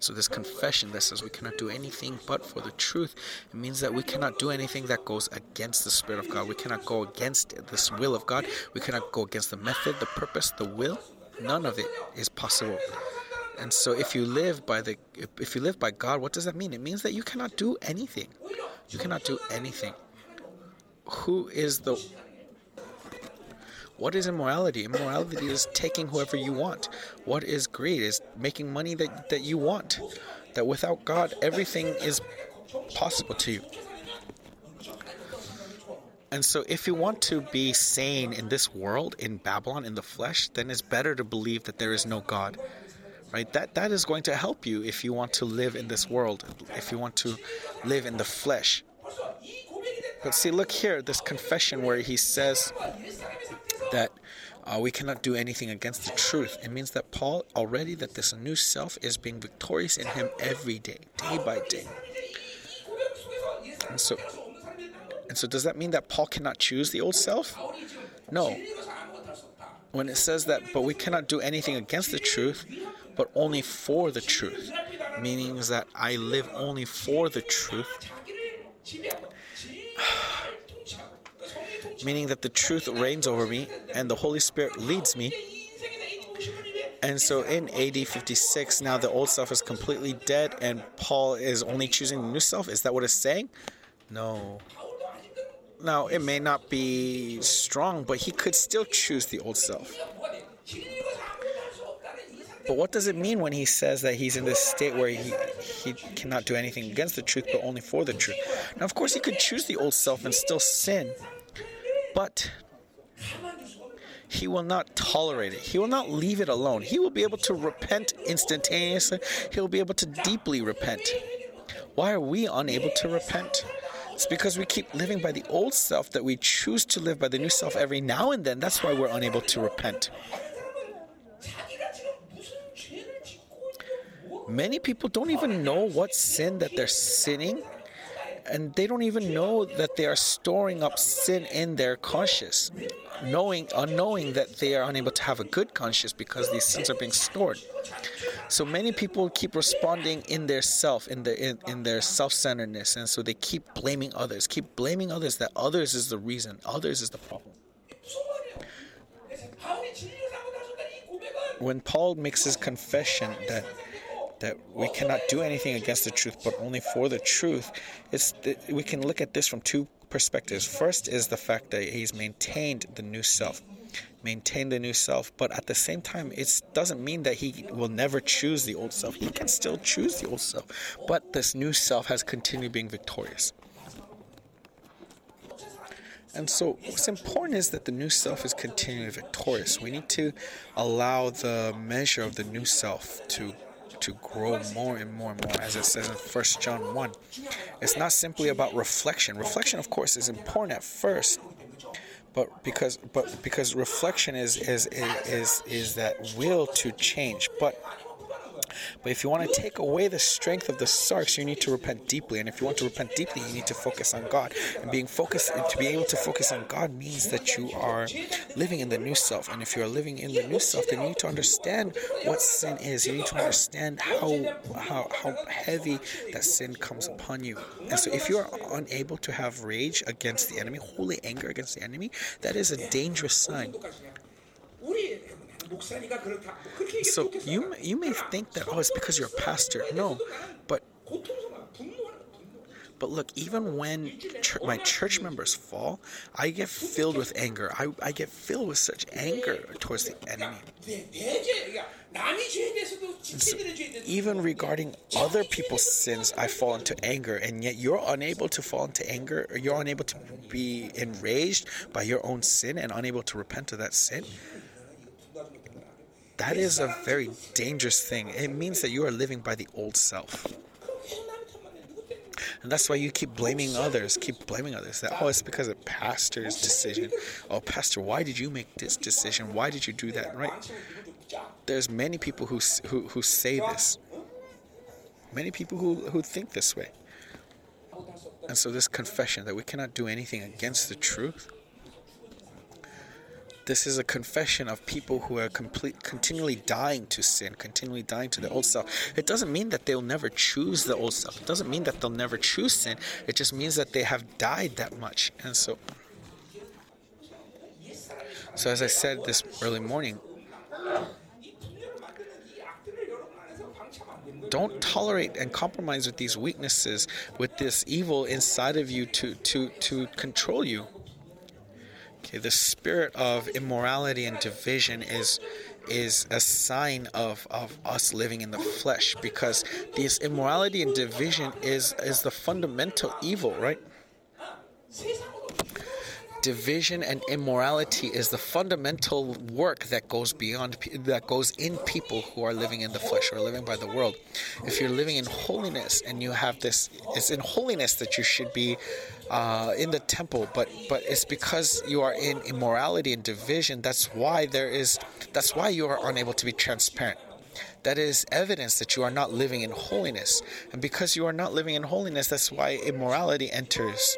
So, this confession that says we cannot do anything but for the truth, it means that we cannot do anything that goes against the Spirit of God. We cannot go against this will of God. We cannot go against the method, the purpose, the will. None of it is possible. And so, if you live by the, if you live by God, what does that mean? It means that you cannot do anything. You cannot do anything. Who is the what is immorality? Immorality is taking whoever you want. What is greed? Is making money that, that you want. That without God, everything is possible to you. And so, if you want to be sane in this world, in Babylon, in the flesh, then it's better to believe that there is no God. Right? That that is going to help you if you want to live in this world, if you want to live in the flesh. But see, look here, this confession where he says that uh, we cannot do anything against the truth. It means that Paul already that this new self is being victorious in him every day, day by day. And so, and so, does that mean that Paul cannot choose the old self? No. When it says that, but we cannot do anything against the truth, but only for the truth, meaning that I live only for the truth meaning that the truth reigns over me and the Holy Spirit leads me. And so in AD 56, now the old self is completely dead and Paul is only choosing the new self. Is that what it's saying? No. Now, it may not be strong, but he could still choose the old self. But what does it mean when he says that he's in this state where he, he cannot do anything against the truth, but only for the truth? Now, of course, he could choose the old self and still sin. But he will not tolerate it. He will not leave it alone. He will be able to repent instantaneously. He'll be able to deeply repent. Why are we unable to repent? It's because we keep living by the old self that we choose to live by the new self every now and then. That's why we're unable to repent. Many people don't even know what sin that they're sinning and they don't even know that they are storing up sin in their conscience, knowing unknowing that they are unable to have a good conscience because these sins are being stored. So many people keep responding in their self, in their in, in their self-centeredness, and so they keep blaming others, keep blaming others that others is the reason, others is the problem. When Paul makes his confession that that we cannot do anything against the truth, but only for the truth. It's the, we can look at this from two perspectives. First is the fact that he's maintained the new self, maintained the new self, but at the same time, it doesn't mean that he will never choose the old self. He can still choose the old self, but this new self has continued being victorious. And so, what's important is that the new self is continually victorious. We need to allow the measure of the new self to to grow more and more and more, as it says in 1 John 1. It's not simply about reflection. Reflection, of course, is important at first, but because but because reflection is is is is, is that will to change. But but if you want to take away the strength of the sarx, you need to repent deeply. And if you want to repent deeply, you need to focus on God. And being focused, and to be able to focus on God means that you are living in the new self. And if you are living in the new self, then you need to understand what sin is. You need to understand how how how heavy that sin comes upon you. And so, if you are unable to have rage against the enemy, holy anger against the enemy, that is a dangerous sign. So you you may think that oh it's because you're a pastor. No, but but look, even when ch- my church members fall, I get filled with anger. I, I get filled with such anger towards the enemy. So even regarding other people's sins, I fall into anger, and yet you're unable to fall into anger, or you're unable to be enraged by your own sin and unable to repent of that sin that is a very dangerous thing. It means that you are living by the old self. And that's why you keep blaming others, keep blaming others. That, oh, it's because of pastor's decision. Oh, pastor, why did you make this decision? Why did you do that? Right? There's many people who, who, who say this. Many people who, who think this way. And so, this confession that we cannot do anything against the truth This is a confession of people who are complete, continually dying to sin, continually dying to the old self. It doesn't mean that they'll never choose the old self. It doesn't mean that they'll never choose sin. It just means that they have died that much. And so, so as I said this early morning, don't tolerate and compromise with these weaknesses, with this evil inside of you to to to control you. Okay, the spirit of immorality and division is is a sign of, of us living in the flesh because this immorality and division is is the fundamental evil, right? division and immorality is the fundamental work that goes beyond that goes in people who are living in the flesh or living by the world if you're living in holiness and you have this it's in holiness that you should be uh, in the temple but but it's because you are in immorality and division that's why there is that's why you are unable to be transparent. That is evidence that you are not living in holiness. And because you are not living in holiness that's why immorality enters.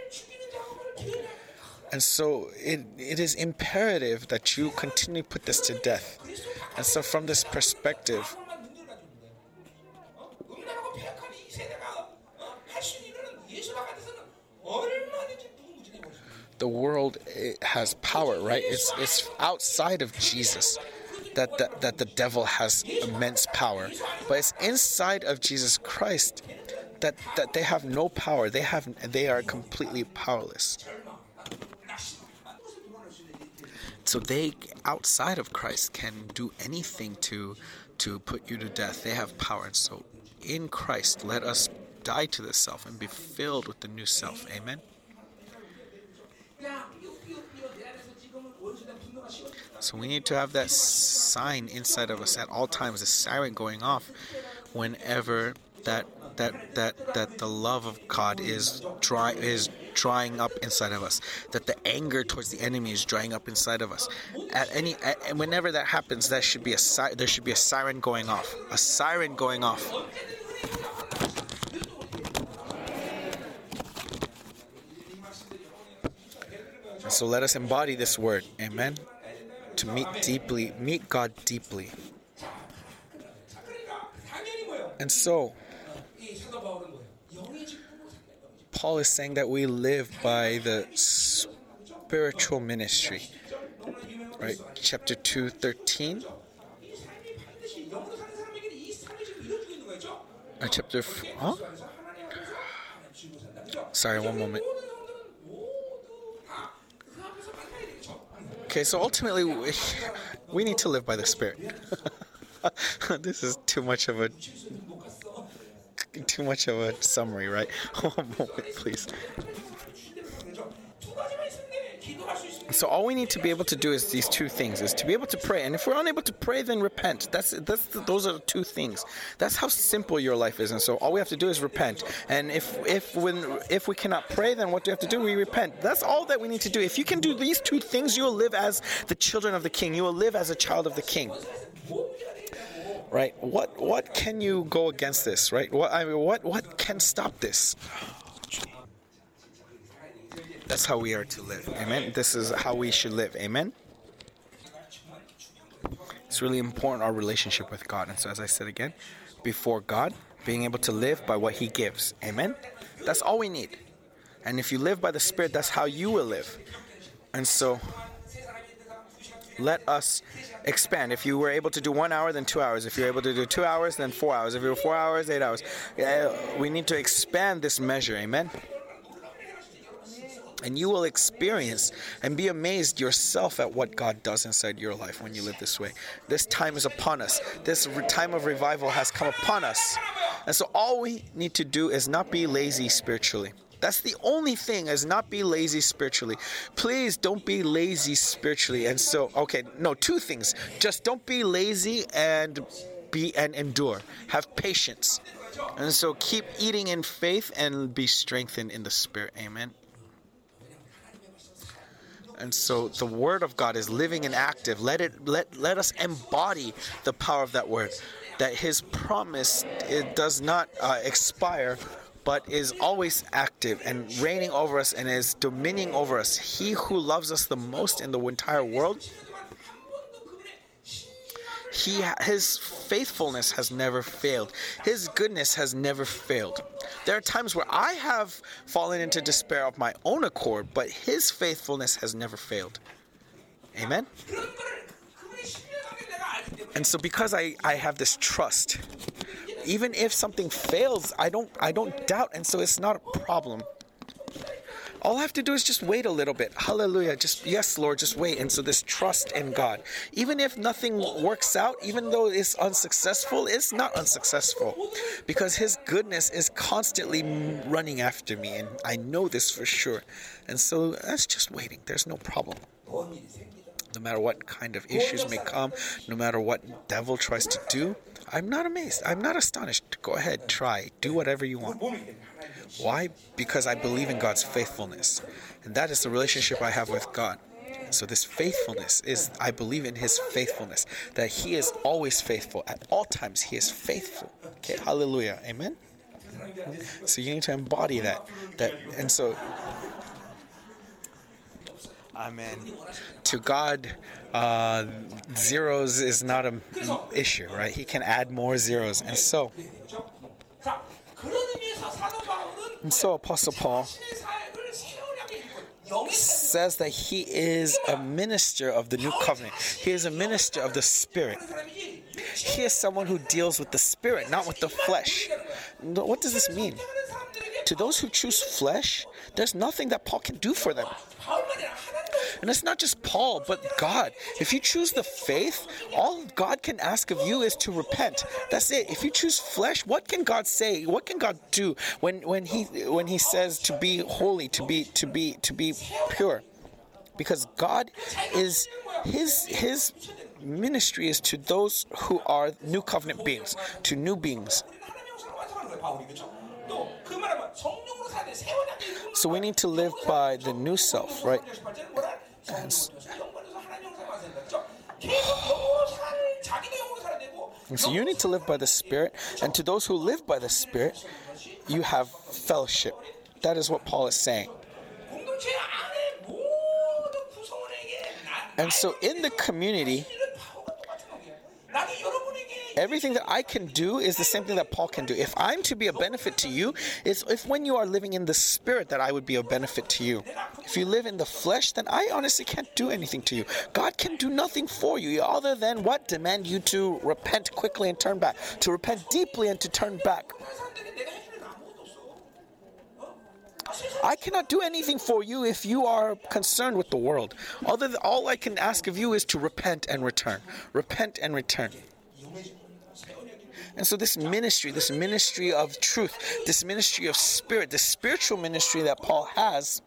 And so it, it is imperative that you continue to put this to death. And so, from this perspective, the world has power, right? It's, it's outside of Jesus that the, that the devil has immense power. But it's inside of Jesus Christ that, that they have no power. They, have, they are completely powerless. So they, outside of Christ, can do anything to to put you to death. They have power. And so, in Christ, let us die to the self and be filled with the new self. Amen. So we need to have that sign inside of us at all times, a siren going off whenever that that that that the love of God is dry is drying up inside of us. That the anger towards the enemy is drying up inside of us. At any at, whenever that happens, that should be a there should be a siren going off. A siren going off. So let us embody this word. Amen. To meet deeply, meet God deeply. And so, Paul is saying that we live by the spiritual ministry. Right? Chapter 2, 13. Uh, chapter. F- huh? Sorry, one moment. Okay, so ultimately, we, we need to live by the Spirit. this is too much of a too much of a summary, right? One moment, please. So all we need to be able to do is these two things: is to be able to pray, and if we're unable to pray, then repent. That's that's those are the two things. That's how simple your life is, and so all we have to do is repent. And if if when if we cannot pray, then what do we have to do? We repent. That's all that we need to do. If you can do these two things, you will live as the children of the King. You will live as a child of the King right? What what can you go against this, right? What I mean, what what can stop this? That's how we are to live. Amen. This is how we should live. Amen. It's really important our relationship with God. And so as I said again, before God, being able to live by what he gives. Amen. That's all we need. And if you live by the Spirit, that's how you will live. And so let us expand. If you were able to do one hour, then two hours. If you're able to do two hours, then four hours. If you're four hours, eight hours. we need to expand this measure. Amen. And you will experience and be amazed yourself at what God does inside your life when you live this way. This time is upon us. This time of revival has come upon us. And so all we need to do is not be lazy spiritually. That's the only thing is not be lazy spiritually. Please don't be lazy spiritually. And so, okay, no, two things. Just don't be lazy and be and endure. Have patience. And so keep eating in faith and be strengthened in the spirit. Amen. And so the word of God is living and active. Let it let let us embody the power of that word. That his promise it does not uh, expire but is always active and reigning over us and is dominion over us. He who loves us the most in the entire world He his faithfulness has never failed. His goodness has never failed. There are times where I have fallen into despair of my own accord, but his faithfulness has never failed. Amen. And so because I, I have this trust, even if something fails, I don't I don't doubt and so it's not a problem. All I have to do is just wait a little bit. Hallelujah. Just, yes, Lord, just wait. And so this trust in God. Even if nothing works out, even though it's unsuccessful, it's not unsuccessful because His goodness is constantly running after me. And I know this for sure. And so that's just waiting. There's no problem. No matter what kind of issues may come, no matter what devil tries to do, I'm not amazed. I'm not astonished. Go ahead, try. Do whatever you want. Why? Because I believe in God's faithfulness. And that is the relationship I have with God. So this faithfulness is I believe in his faithfulness that he is always faithful at all times he is faithful. Okay, hallelujah. Amen. So you need to embody that that and so Amen. To God, uh, zeros is not an issue, right? He can add more zeros. And so, and so Apostle Paul says that he is a minister of the new covenant. He is a minister of the Spirit. He is someone who deals with the Spirit, not with the flesh. What does this mean? To those who choose flesh, there's nothing that Paul can do for them. And it's not just Paul, but God. If you choose the faith, all God can ask of you is to repent. That's it. If you choose flesh, what can God say? What can God do when when he when he says to be holy, to be to be to be pure? Because God is his his ministry is to those who are new covenant beings, to new beings. So we need to live by the new self, right? So you need to live by the Spirit, and to those who live by the Spirit, you have fellowship. That is what Paul is saying. And so in the community, Everything that I can do is the same thing that Paul can do. If I'm to be a benefit to you, it's if when you are living in the spirit that I would be a benefit to you. If you live in the flesh, then I honestly can't do anything to you. God can do nothing for you other than what? Demand you to repent quickly and turn back. To repent deeply and to turn back. I cannot do anything for you if you are concerned with the world. Other than, all I can ask of you is to repent and return. Repent and return. And so, this ministry, this ministry of truth, this ministry of spirit, the spiritual ministry that Paul has,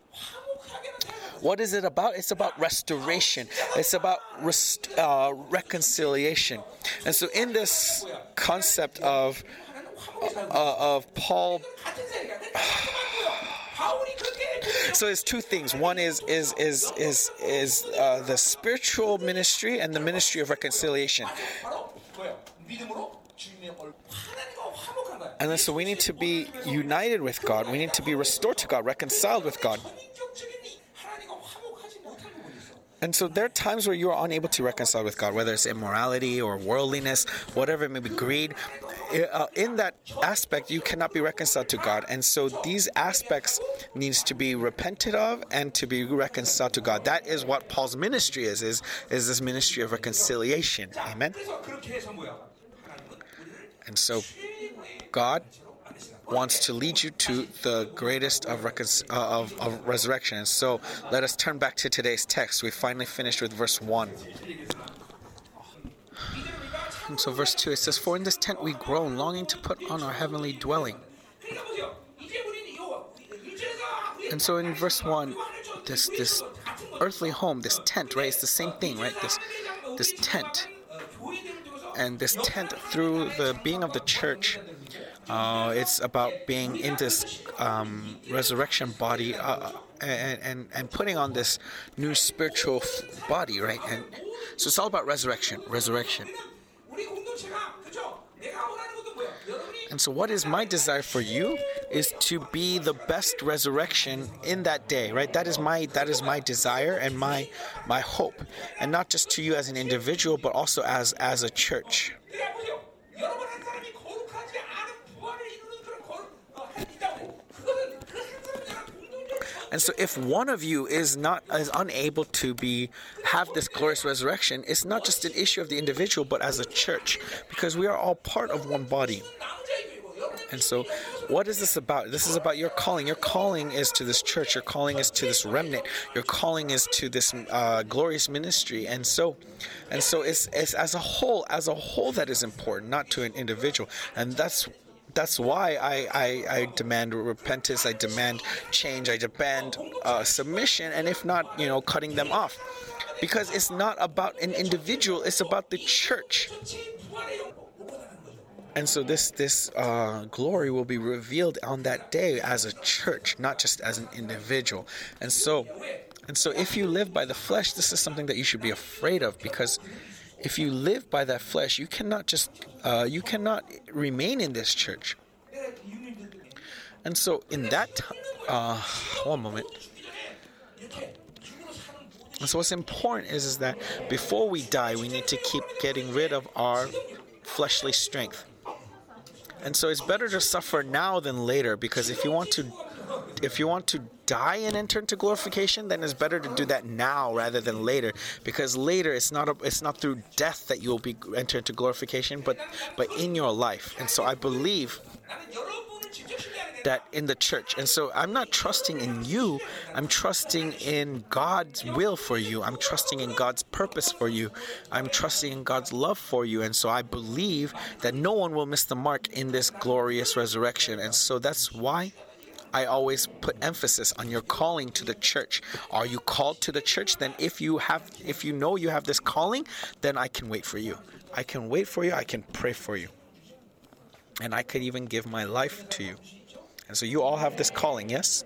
what is it about? It's about restoration. It's about rest, uh, reconciliation. And so, in this concept of uh, of Paul. so it's two things. One is is is is is uh, the spiritual ministry and the ministry of reconciliation. And so we need to be united with God. We need to be restored to God, reconciled with God. And so there are times where you are unable to reconcile with God, whether it's immorality or worldliness, whatever it may be, greed. Uh, in that aspect, you cannot be reconciled to God. And so these aspects needs to be repented of and to be reconciled to God. That is what Paul's ministry is, is, is this ministry of reconciliation. Amen. And so God wants to lead you to the greatest of, recon- uh, of, of resurrection. And so let us turn back to today's text. We finally finished with verse 1. And so, verse 2 it says, For in this tent we groan, longing to put on our heavenly dwelling. And so, in verse 1, this, this earthly home, this tent, right? It's the same thing, right? This, this tent and this tent through the being of the church uh, it's about being in this um, resurrection body uh, and, and, and putting on this new spiritual body, right? And so it's all about resurrection, resurrection. And so, what is my desire for you is to be the best resurrection in that day, right? That is my that is my desire and my my hope, and not just to you as an individual, but also as as a church. And so if one of you is not is unable to be have this glorious resurrection, it's not just an issue of the individual, but as a church, because we are all part of one body. And so, what is this about? This is about your calling. Your calling is to this church. Your calling is to this remnant. Your calling is to this uh, glorious ministry. And so, and so, it's, it's as a whole, as a whole, that is important, not to an individual. And that's that's why I, I, I, demand repentance, I demand change, I demand uh, submission, and if not, you know, cutting them off. Because it's not about an individual, it's about the church. And so this this uh, glory will be revealed on that day as a church, not just as an individual. And so, and so, if you live by the flesh, this is something that you should be afraid of because if you live by that flesh, you cannot just uh, you cannot remain in this church. And so, in that uh, one moment. And so, what's important is is that before we die, we need to keep getting rid of our fleshly strength. And so, it's better to suffer now than later because if you want to if you want to die and enter into glorification, then it's better to do that now rather than later, because later it's not a, it's not through death that you will be enter into glorification, but but in your life. And so I believe that in the church. And so I'm not trusting in you. I'm trusting in God's will for you. I'm trusting in God's purpose for you. I'm trusting in God's love for you. And so I believe that no one will miss the mark in this glorious resurrection. And so that's why I always put emphasis on your calling to the church. Are you called to the church? Then if you have if you know you have this calling, then I can wait for you. I can wait for you. I can pray for you. And I could even give my life to you. And so you all have this calling, yes?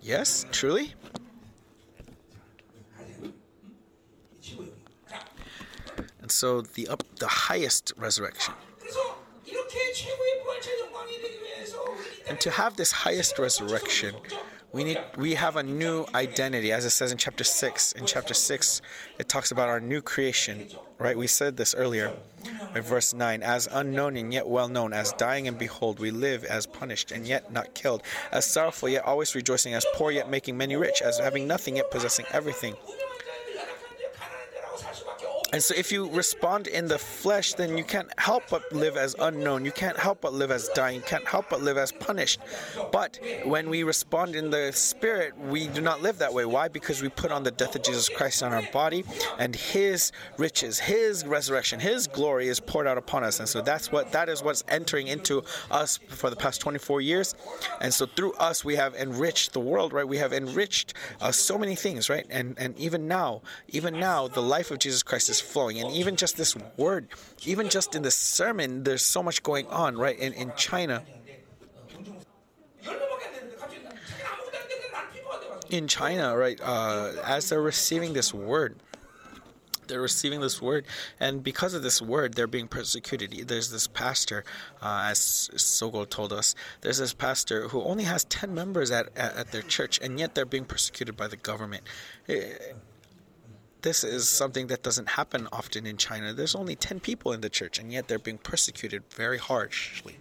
Yes, truly? And so the up the highest resurrection and to have this highest resurrection, we need we have a new identity, as it says in chapter six. In chapter six, it talks about our new creation. Right? We said this earlier in verse nine. As unknown and yet well known, as dying and behold, we live as punished and yet not killed, as sorrowful yet always rejoicing, as poor yet making many rich, as having nothing yet possessing everything. And so, if you respond in the flesh, then you can't help but live as unknown. You can't help but live as dying. You can't help but live as punished. But when we respond in the spirit, we do not live that way. Why? Because we put on the death of Jesus Christ on our body, and His riches, His resurrection, His glory is poured out upon us. And so that's what that is what's entering into us for the past 24 years. And so through us, we have enriched the world. Right? We have enriched uh, so many things. Right? And and even now, even now, the life of Jesus Christ is flowing. And even just this word, even just in the sermon, there's so much going on, right? In, in China, in China, right, uh, as they're receiving this word, they're receiving this word, and because of this word, they're being persecuted. There's this pastor, uh, as Sogol told us, there's this pastor who only has 10 members at, at, at their church, and yet they're being persecuted by the government. It, this is something that doesn't happen often in China. There's only 10 people in the church, and yet they're being persecuted very harshly.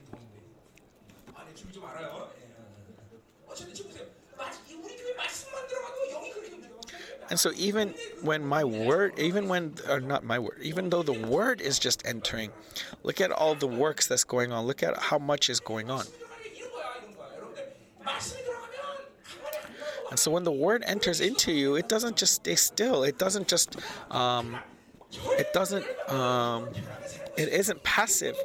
And so even when my word, even when, or not my word, even though the word is just entering, look at all the works that's going on. Look at how much is going on. And so when the word enters into you, it doesn't just stay still. It doesn't just, um, it doesn't, um, it isn't passive.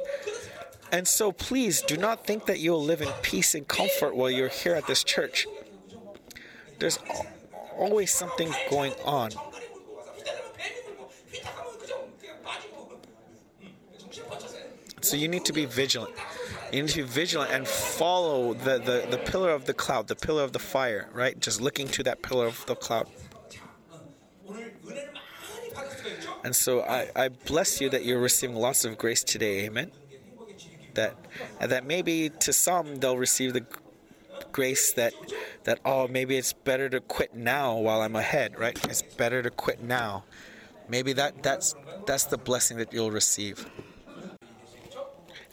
And so please do not think that you'll live in peace and comfort while you're here at this church. There's always something going on. So you need to be vigilant. You need to be vigilant and follow the, the, the pillar of the cloud, the pillar of the fire, right? Just looking to that pillar of the cloud. And so I, I bless you that you're receiving lots of grace today. Amen. that that maybe to some they'll receive the grace that that oh maybe it's better to quit now while I'm ahead, right? It's better to quit now. Maybe that that's that's the blessing that you'll receive.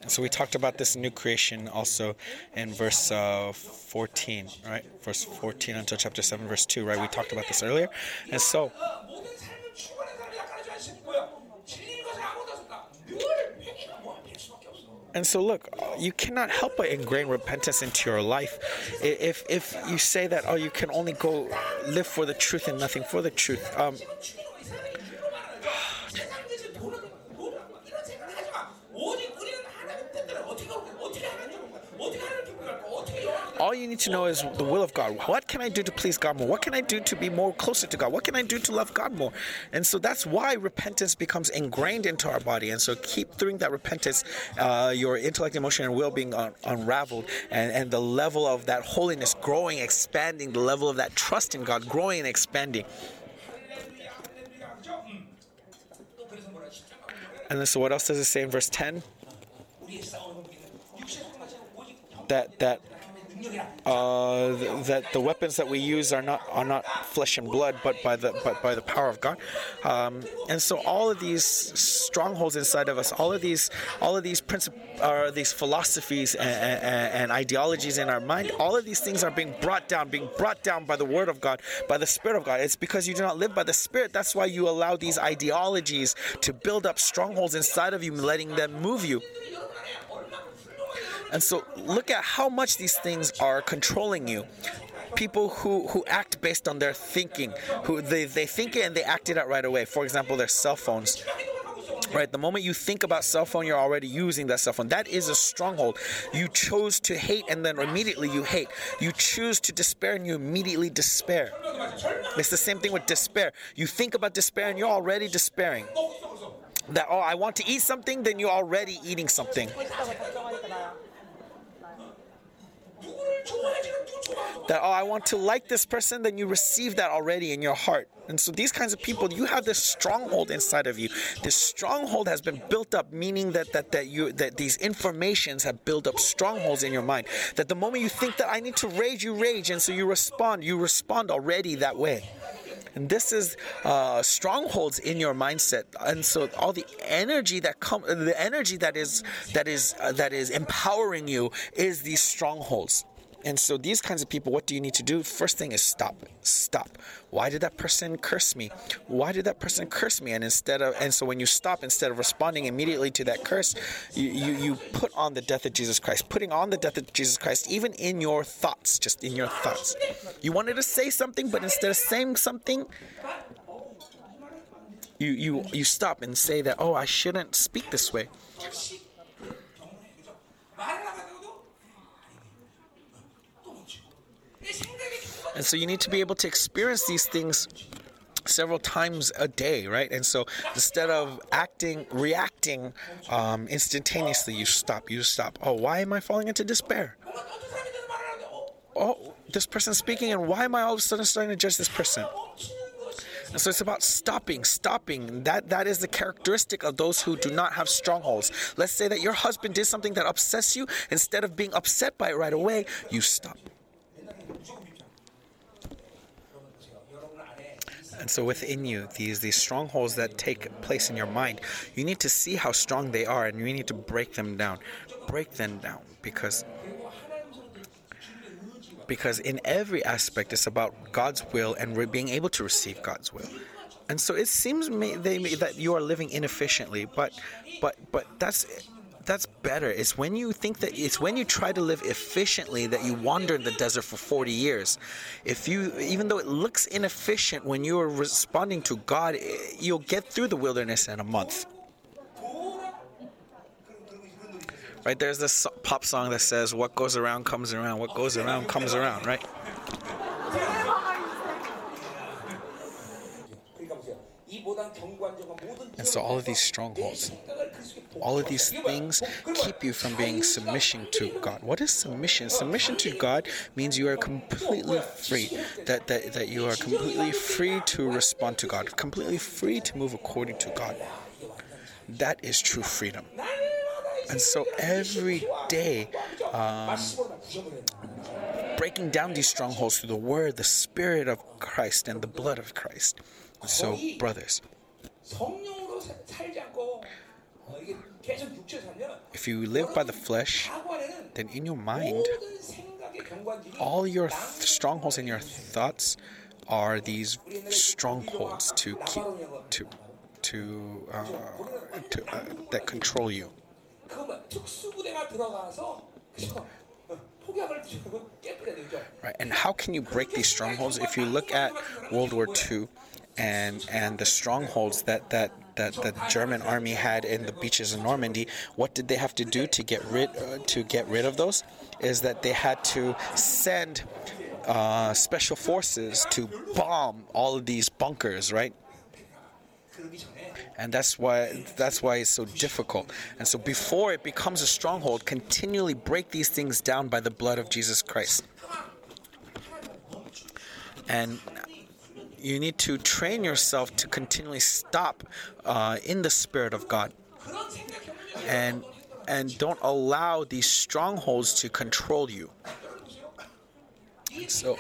So we talked about this new creation also in verse uh, 14, right? Verse 14 until chapter 7, verse 2, right? We talked about this earlier. And so And so, look, you cannot help but ingrain repentance into your life. If if you say that, oh, you can only go live for the truth and nothing for the truth. Um, all you need to know is the will of God. What can I do to please God more? What can I do to be more closer to God? What can I do to love God more? And so that's why repentance becomes ingrained into our body. And so keep doing that repentance, uh, your intellect, emotion, and will being un- unraveled, and, and the level of that holiness growing, expanding, the level of that trust in God growing and expanding. And then, so what else does it say in verse 10? That that uh, that the weapons that we use are not are not flesh and blood, but by the but by the power of God. Um, and so all of these strongholds inside of us, all of these all of these principles, are these philosophies and, and, and ideologies in our mind, all of these things are being brought down, being brought down by the Word of God, by the Spirit of God. It's because you do not live by the Spirit. That's why you allow these ideologies to build up strongholds inside of you, letting them move you. And so look at how much these things are controlling you. People who, who act based on their thinking, who they, they think it and they act it out right away. For example, their cell phones. Right, the moment you think about cell phone, you're already using that cell phone. That is a stronghold. You chose to hate and then immediately you hate. You choose to despair and you immediately despair. It's the same thing with despair. You think about despair and you're already despairing. That, oh, I want to eat something, then you're already eating something. That oh i want to like this person then you receive that already in your heart. And so these kinds of people you have this stronghold inside of you. This stronghold has been built up meaning that that that you that these informations have built up strongholds in your mind. That the moment you think that i need to rage you rage and so you respond you respond already that way. And this is uh, strongholds in your mindset. And so all the energy that come the energy that is that is uh, that is empowering you is these strongholds and so these kinds of people, what do you need to do? First thing is stop. Stop. Why did that person curse me? Why did that person curse me? And instead of and so when you stop, instead of responding immediately to that curse, you, you, you put on the death of Jesus Christ. Putting on the death of Jesus Christ, even in your thoughts, just in your thoughts. You wanted to say something, but instead of saying something, you you you stop and say that, oh, I shouldn't speak this way. And so you need to be able to experience these things several times a day, right? And so instead of acting, reacting um, instantaneously, you stop. You stop. Oh, why am I falling into despair? Oh, this person's speaking, and why am I all of a sudden starting to judge this person? And so it's about stopping, stopping. That that is the characteristic of those who do not have strongholds. Let's say that your husband did something that upsets you. Instead of being upset by it right away, you stop. And so within you, these these strongholds that take place in your mind, you need to see how strong they are and you need to break them down. Break them down because because in every aspect it's about God's will and re- being able to receive God's will. And so it seems may, may, that you are living inefficiently, but but but that's that's better. It's when you think that it's when you try to live efficiently that you wander in the desert for 40 years. If you even though it looks inefficient when you are responding to God, you'll get through the wilderness in a month. Right there's this pop song that says what goes around comes around, what goes around comes around, right? And so all of these strongholds, all of these things keep you from being submission to God. What is submission? Submission to God means you are completely free. That, that, that you are completely free to respond to God, completely free to move according to God. That is true freedom. And so every day, um, breaking down these strongholds through the Word, the Spirit of Christ, and the blood of Christ. So, brothers, if you live by the flesh, then in your mind, all your th- strongholds and your thoughts are these strongholds to keep to to, uh, to uh, that control you. Right, and how can you break these strongholds? If you look at World War II, and and the strongholds that that that the German army had in the beaches of Normandy, what did they have to do to get rid uh, to get rid of those? Is that they had to send uh, special forces to bomb all of these bunkers, right? And that's why that's why it's so difficult. And so before it becomes a stronghold, continually break these things down by the blood of Jesus Christ. And you need to train yourself to continually stop uh, in the Spirit of God. And, and don't allow these strongholds to control you. So,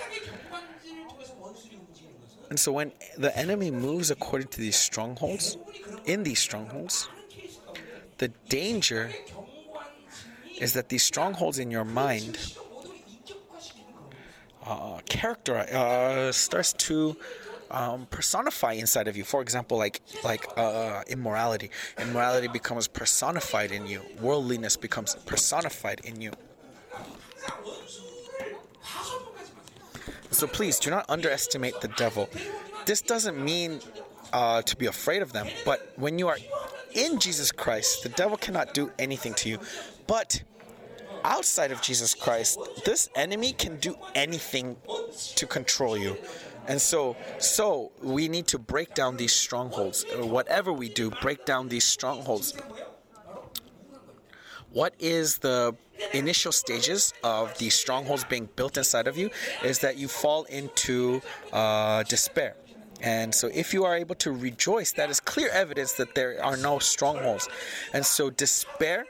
and so when the enemy moves according to these strongholds, in these strongholds, the danger is that these strongholds in your mind uh, uh, starts to um, personify inside of you. For example, like like uh, immorality, immorality becomes personified in you. Worldliness becomes personified in you. So please do not underestimate the devil. This doesn't mean uh, to be afraid of them, but when you are in Jesus Christ, the devil cannot do anything to you. But outside of Jesus Christ, this enemy can do anything to control you. And so, so we need to break down these strongholds. Uh, Whatever we do, break down these strongholds. What is the initial stages of these strongholds being built inside of you? Is that you fall into uh, despair. And so, if you are able to rejoice, that is clear evidence that there are no strongholds. And so, despair,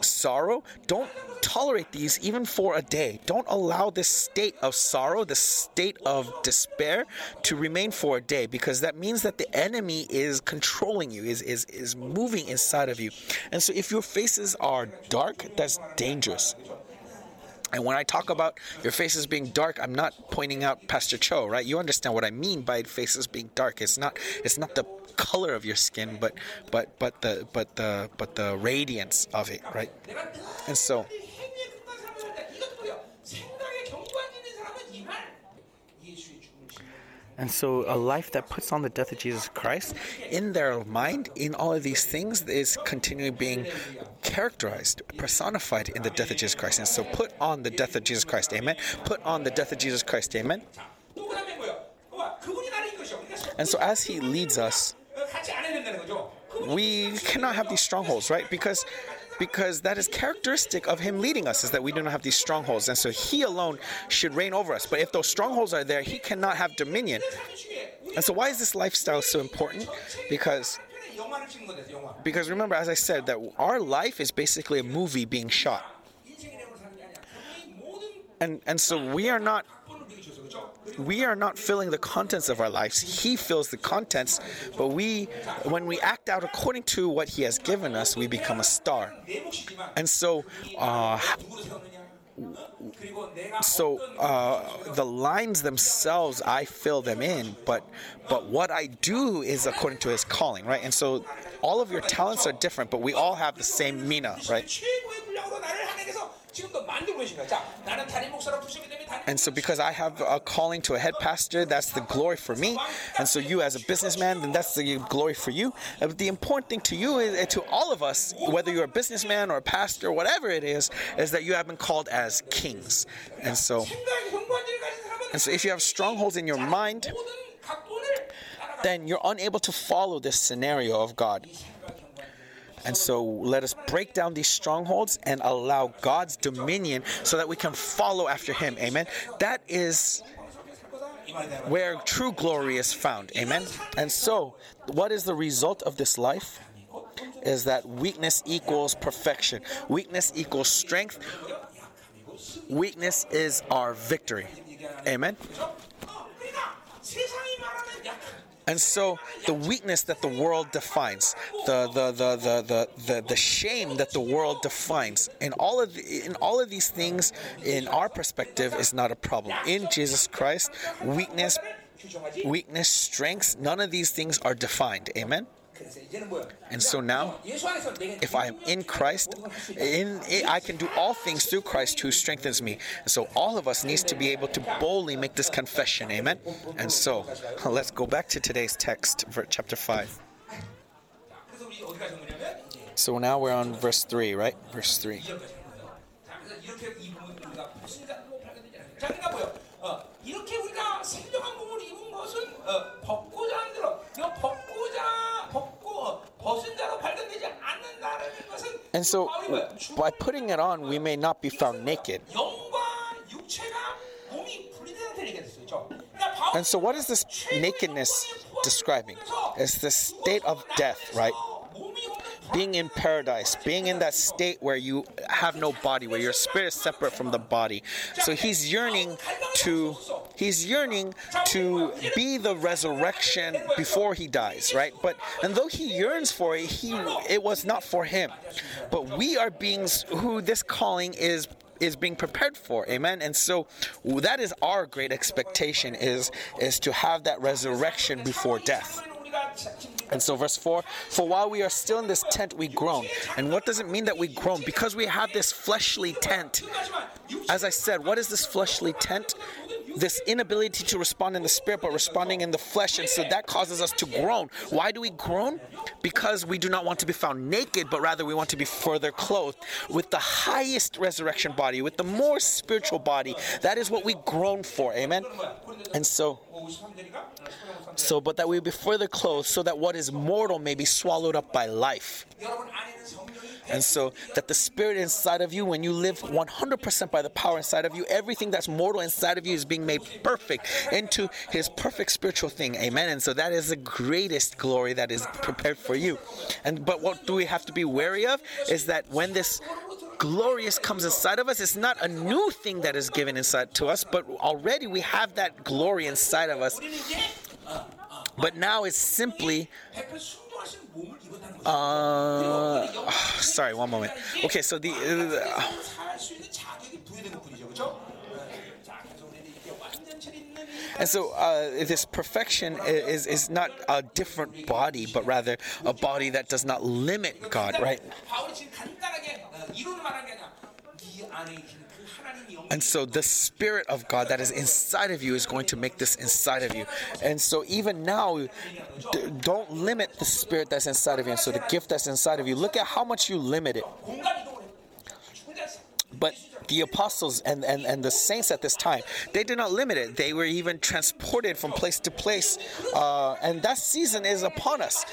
sorrow, don't tolerate these even for a day. Don't allow this state of sorrow, this state of despair to remain for a day because that means that the enemy is controlling you, is, is, is moving inside of you. And so if your faces are dark, that's dangerous. And when I talk about your faces being dark, I'm not pointing out Pastor Cho, right? You understand what I mean by faces being dark. It's not it's not the color of your skin, but but but the but the but the radiance of it, right? And so And so, a life that puts on the death of Jesus Christ in their mind, in all of these things, is continually being characterized, personified in the death of Jesus Christ. And so, put on the death of Jesus Christ. Amen. Put on the death of Jesus Christ. Amen. And so, as He leads us, we cannot have these strongholds, right? Because because that is characteristic of him leading us is that we do not have these strongholds and so he alone should reign over us. But if those strongholds are there he cannot have dominion. And so why is this lifestyle so important? Because because remember as i said that our life is basically a movie being shot. And and so we are not we are not filling the contents of our lives. He fills the contents, but we, when we act out according to what He has given us, we become a star. And so, uh, so uh, the lines themselves i fill them in but but what i do is according to his calling right and so all of your talents are different but we all have the same mina right and so, because I have a calling to a head pastor, that's the glory for me. And so, you as a businessman, then that's the glory for you. Uh, but the important thing to you, is, uh, to all of us, whether you're a businessman or a pastor, whatever it is, is that you have been called as kings. And so, and so if you have strongholds in your mind, then you're unable to follow this scenario of God. And so let us break down these strongholds and allow God's dominion so that we can follow after Him. Amen. That is where true glory is found. Amen. And so, what is the result of this life? Is that weakness equals perfection, weakness equals strength, weakness is our victory. Amen. And so the weakness that the world defines, the the the the the, the, the shame that the world defines, in all of the, in all of these things, in our perspective, is not a problem. In Jesus Christ, weakness, weakness, strengths, none of these things are defined. Amen. 그래서 이제는 뭐야? And so now, 예수 안에서 내가 if I am in Christ, in, I can do all things through Christ who strengthens me. And so all of us needs to be able to boldly make this confession. Amen. And so let's go back to today's text, ver- chapter five. 그래서 우리 어디까지 온 거냐면 이제 So now we're on verse 3, right? Verse 3. 이어까지 온 거죠. 자, 그래서 이렇게 이 부분 우리가 신자로 발견되지 않아요. 자, 그러니까 뭐요? 어, 이렇게 우리가 생명한 몸을 입은 것은 어, 벗고자 하는 대로 이거 벗고자 and so, by putting it on, we may not be found naked. And so, what is this nakedness describing? It's the state of death, right? being in paradise, being in that state where you have no body, where your spirit is separate from the body. So he's yearning to he's yearning to be the resurrection before he dies, right? But and though he yearns for it, he it was not for him. But we are beings who this calling is is being prepared for amen and so that is our great expectation is is to have that resurrection before death and so, verse 4 For while we are still in this tent, we groan. And what does it mean that we groan? Because we have this fleshly tent. As I said, what is this fleshly tent? this inability to respond in the spirit, but responding in the flesh. And so that causes us to groan. Why do we groan? Because we do not want to be found naked, but rather we want to be further clothed with the highest resurrection body, with the more spiritual body. That is what we groan for. Amen. And so, so, but that we be further clothed so that what is mortal may be swallowed up by life. And so that the spirit inside of you, when you live 100% by the power inside of you, everything that's mortal inside of you is being made perfect into his perfect spiritual thing. Amen. And so that is the greatest glory that is prepared for you. And but what do we have to be wary of is that when this glorious comes inside of us. It's not a new thing that is given inside to us, but already we have that glory inside of us. But now it's simply uh, ah, sorry, one moment. Okay, so the. Uh, and so uh, this perfection is, is not a different body, but rather a body that does not limit God, right? And so the Spirit of God that is inside of you is going to make this inside of you. And so even now, d- don't limit the Spirit that's inside of you. And so the gift that's inside of you, look at how much you limit it. But the apostles and, and, and the saints at this time, they did not limit it. They were even transported from place to place. Uh, and that season is upon us.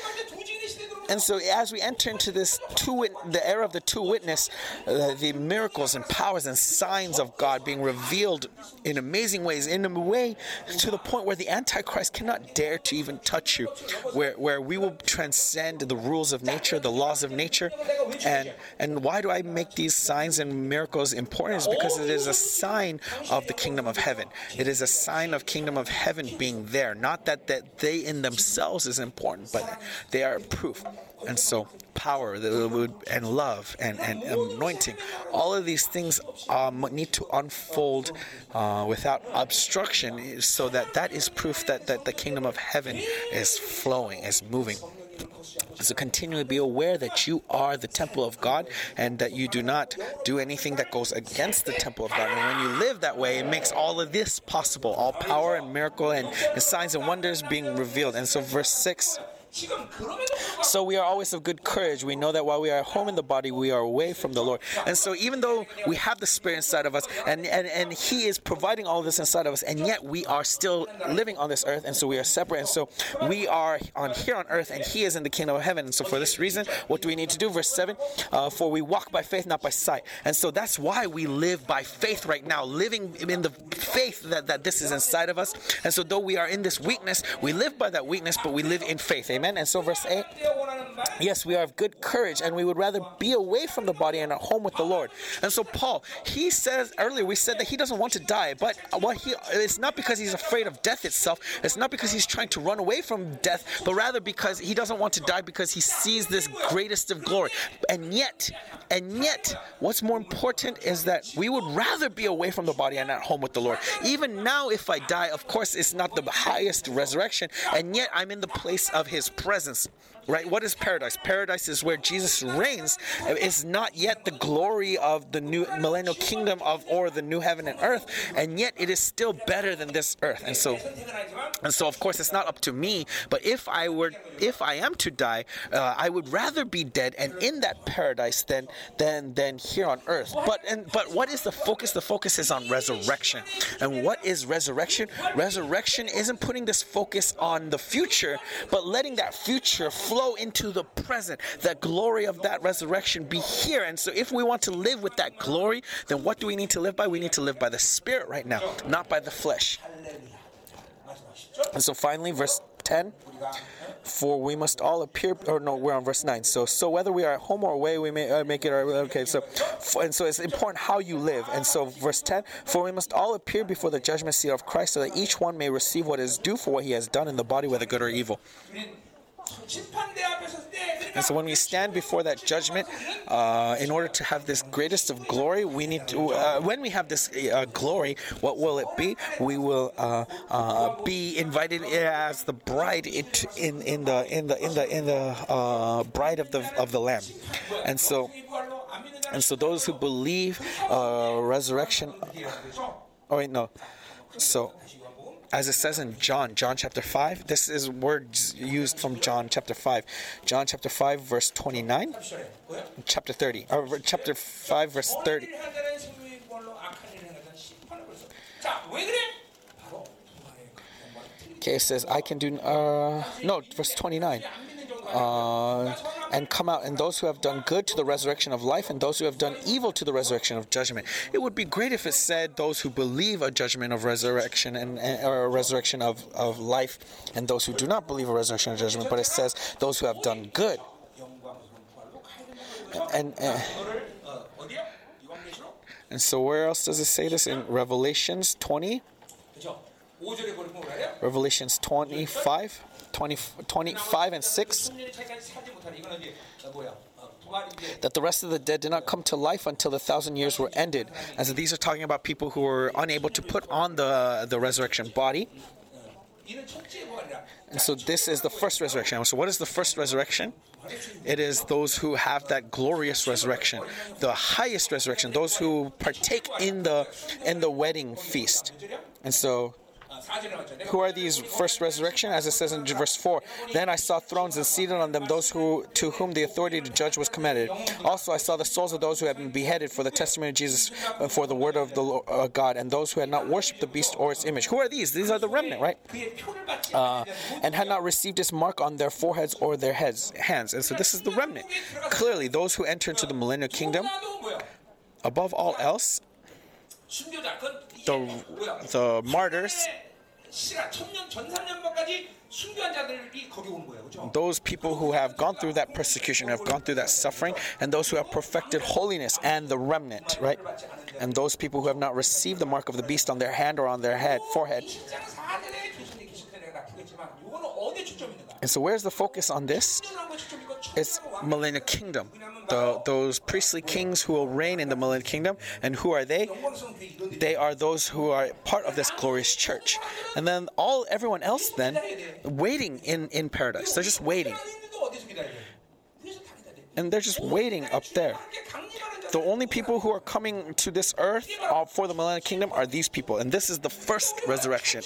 And so, as we enter into this two, the era of the two witness, uh, the miracles and powers and signs of God being revealed in amazing ways, in a way to the point where the Antichrist cannot dare to even touch you, where where we will transcend the rules of nature, the laws of nature, and and why do I make these signs and miracles important? Is because it is a sign of the kingdom of heaven. It is a sign of kingdom of heaven being there, not that that they in themselves is important, but they are proof. And so, power and love and, and anointing, all of these things um, need to unfold uh, without obstruction, so that that is proof that, that the kingdom of heaven is flowing, is moving. So continually be aware that you are the temple of God and that you do not do anything that goes against the temple of God. And when you live that way, it makes all of this possible all power and miracle and, and signs and wonders being revealed. And so, verse 6 so we are always of good courage. We know that while we are at home in the body, we are away from the Lord. And so even though we have the Spirit inside of us, and, and, and He is providing all this inside of us, and yet we are still living on this earth, and so we are separate. And so we are on here on earth, and He is in the kingdom of heaven. And so for this reason, what do we need to do? Verse 7 uh, For we walk by faith, not by sight. And so that's why we live by faith right now, living in the faith that, that this is inside of us. And so though we are in this weakness, we live by that weakness, but we live in faith. Amen. Amen. And so, verse 8 Yes, we are of good courage and we would rather be away from the body and at home with the Lord. And so, Paul, he says earlier, we said that he doesn't want to die, but what he it's not because he's afraid of death itself, it's not because he's trying to run away from death, but rather because he doesn't want to die because he sees this greatest of glory. And yet, and yet, what's more important is that we would rather be away from the body and at home with the Lord. Even now, if I die, of course, it's not the highest resurrection, and yet I'm in the place of his presence right? What is paradise? Paradise is where Jesus reigns. It's not yet the glory of the new millennial kingdom of or the new heaven and earth, and yet it is still better than this earth. And so, and so, of course, it's not up to me. But if I were, if I am to die, uh, I would rather be dead and in that paradise than than than here on earth. But and but what is the focus? The focus is on resurrection. And what is resurrection? Resurrection isn't putting this focus on the future, but letting that future flow into the present. That glory of that resurrection be here. And so, if we want to live with that glory, then what do we need to live by? We need to live by the Spirit right now, not by the flesh. And so, finally, verse 10 for we must all appear or no we're on verse 9 so so whether we are at home or away we may uh, make it our, okay so and so it's important how you live and so verse 10 for we must all appear before the judgment seat of christ so that each one may receive what is due for what he has done in the body whether good or evil and so when we stand before that judgment, uh, in order to have this greatest of glory, we need to, uh, when we have this uh, glory, what will it be? We will uh, uh, be invited as the bride in, in the in the in the in the uh, bride of the of the Lamb, and so and so those who believe resurrection. Oh wait, no. So as it says in John, John chapter 5, this is words used from John chapter 5. John chapter 5, verse 29, chapter 30, uh, or chapter 5, verse 30. Okay, it says, I can do, uh, no, verse 29 uh, and come out, and those who have done good to the resurrection of life, and those who have done evil to the resurrection of judgment. It would be great if it said those who believe a judgment of resurrection and, and or a resurrection of, of life, and those who do not believe a resurrection of judgment, but it says those who have done good. And, and, and so, where else does it say this? In Revelations 20? Revelations 25? 20, 25 and 6 that the rest of the dead did not come to life until the thousand years were ended. And so these are talking about people who were unable to put on the, the resurrection body. And so this is the first resurrection. So what is the first resurrection? It is those who have that glorious resurrection, the highest resurrection, those who partake in the in the wedding feast. And so who are these first resurrection? As it says in verse 4 Then I saw thrones and seated on them those who to whom the authority to judge was committed. Also I saw the souls of those who had been beheaded for the testimony of Jesus, and for the word of the uh, God, and those who had not worshipped the beast or its image. Who are these? These are the remnant, right? Uh, and had not received its mark on their foreheads or their heads, hands. And so this is the remnant. Clearly, those who enter into the millennial kingdom, above all else, the, the martyrs those people who have gone through that persecution, have gone through that suffering, and those who have perfected holiness and the remnant, right? And those people who have not received the mark of the beast on their hand or on their head, forehead. And so, where's the focus on this? It's millennial kingdom. The, those priestly kings who will reign in the millennial kingdom. And who are they? They are those who are part of this glorious church. And then all everyone else then waiting in, in paradise. They're just waiting. And they're just waiting up there. The only people who are coming to this earth uh, for the millennial kingdom are these people. And this is the first resurrection.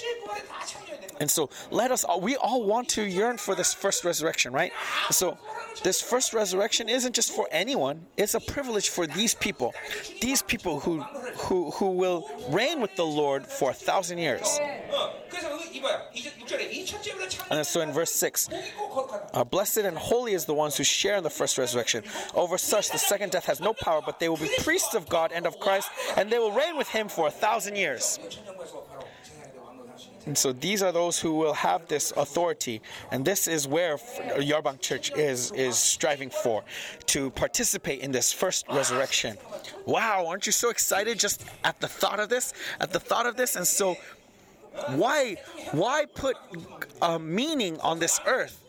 And so let us all, we all want to yearn for this first resurrection, right? So this first resurrection isn't just for anyone, it's a privilege for these people. These people who who who will reign with the Lord for a thousand years. And so in verse 6, uh, blessed and holy is the ones who share in the first resurrection. Over such, the second death has no power, but they will be priests of God and of Christ, and they will reign with him for a thousand years. And so these are those who will have this authority, and this is where Yerbang Church is is striving for, to participate in this first resurrection. Wow, aren't you so excited just at the thought of this? At the thought of this, and so why why put a meaning on this earth?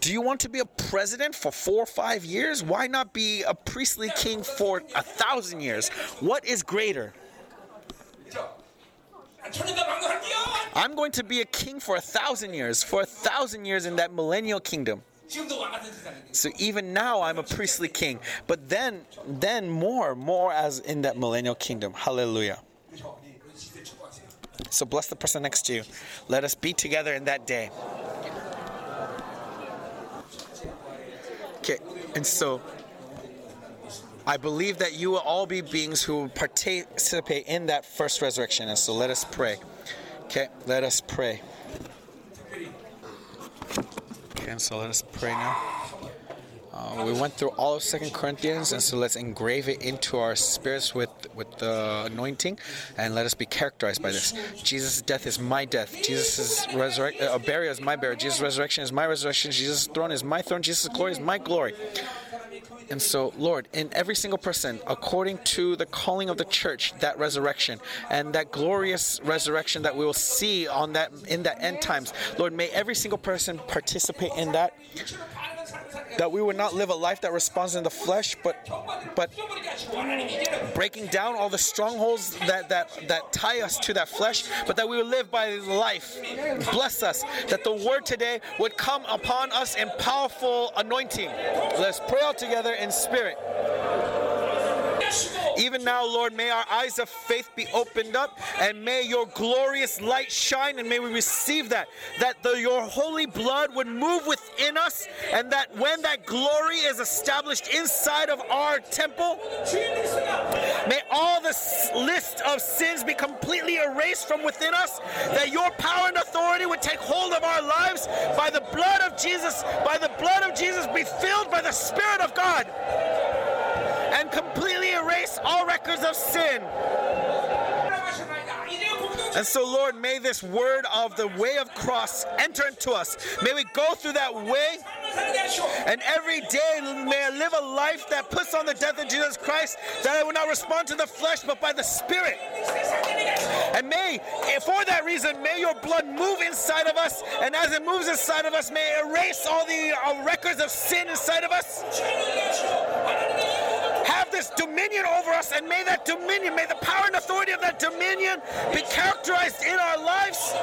Do you want to be a president for four or five years? Why not be a priestly king for a thousand years? What is greater? I'm going to be a king for a thousand years, for a thousand years in that millennial kingdom. So even now I'm a priestly king, but then then more, more as in that millennial kingdom. Hallelujah. So bless the person next to you. Let us be together in that day. Okay, and so I believe that you will all be beings who will participate in that first resurrection. And so let us pray. Okay, let us pray. Okay, and so let us pray now. Uh, we went through all of Second Corinthians, and so let's engrave it into our spirits with with the anointing, and let us be characterized by this. Jesus' death is my death. Jesus' resurrection, uh, burial is my burial. Jesus' resurrection is my resurrection. Jesus' throne is my throne. Jesus' glory is my glory. And so, Lord, in every single person, according to the calling of the church, that resurrection and that glorious resurrection that we will see on that in that end times, Lord, may every single person participate in that that we would not live a life that responds in the flesh, but but breaking down all the strongholds that that that tie us to that flesh, but that we would live by life. Bless us that the word today would come upon us in powerful anointing. Let's pray all together in spirit. Even now, Lord, may our eyes of faith be opened up and may your glorious light shine and may we receive that. That the, your holy blood would move within us and that when that glory is established inside of our temple, may all the list of sins be completely erased from within us. That your power and authority would take hold of our lives by the blood of Jesus, by the blood of Jesus, be filled by the Spirit of God and completely all records of sin. And so, Lord, may this word of the way of cross enter into us. May we go through that way. And every day, may I live a life that puts on the death of Jesus Christ, that I will not respond to the flesh, but by the Spirit. And may, for that reason, may your blood move inside of us. And as it moves inside of us, may it erase all the uh, records of sin inside of us this dominion over us, and may that dominion, may the power and authority of that dominion be characterized in our lives.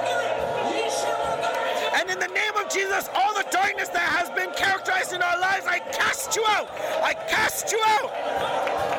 And in the name of Jesus, all the darkness that has been characterized in our lives, I cast you out. I cast you out.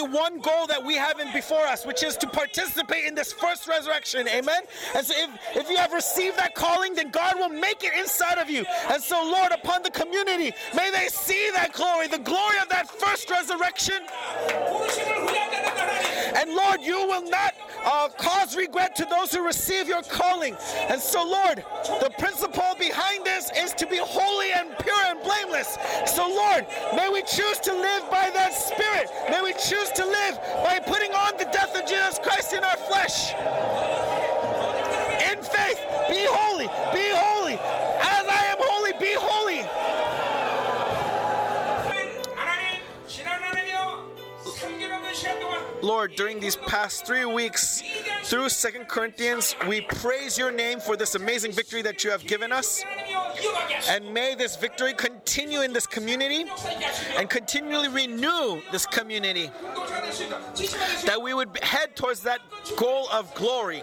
Only one goal that we have in before us, which is to participate in this first resurrection. Amen. And so, if, if you have received that calling, then God will make it inside of you. And so, Lord, upon the community, may they see that glory, the glory of that first resurrection. And Lord, you will not uh, cause regret to those who receive your calling. And so, Lord, the principle behind this is to be holy and pure and blameless. So, Lord, may we choose to live by that Spirit. May we choose to live by putting on the death of Jesus Christ in our flesh. In faith, be holy, Lord, during these past three weeks through Second Corinthians, we praise your name for this amazing victory that you have given us. And may this victory continue in this community and continually renew this community. That we would head towards that goal of glory.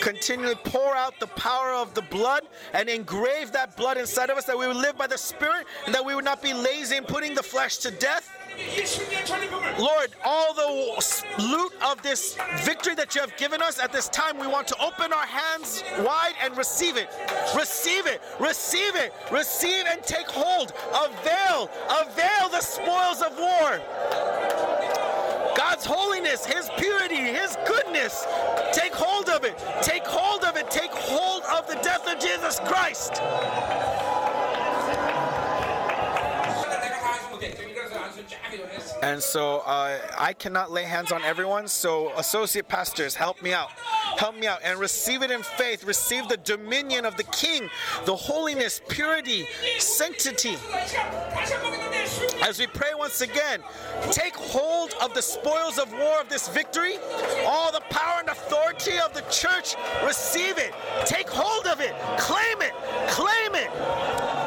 Continually pour out the power of the blood and engrave that blood inside of us, that we would live by the Spirit, and that we would not be lazy in putting the flesh to death Lord, all the loot of this victory that you have given us at this time, we want to open our hands wide and receive it. Receive it. Receive it. Receive and take hold. Avail. Avail the spoils of war. God's holiness, His purity, His goodness. Take hold of it. Take hold of it. Take hold of the death of Jesus Christ. And so uh, I cannot lay hands on everyone. So, associate pastors, help me out. Help me out and receive it in faith. Receive the dominion of the King, the holiness, purity, sanctity. As we pray once again, take hold of the spoils of war of this victory. All the power and authority of the church, receive it. Take hold of it. Claim it. Claim it.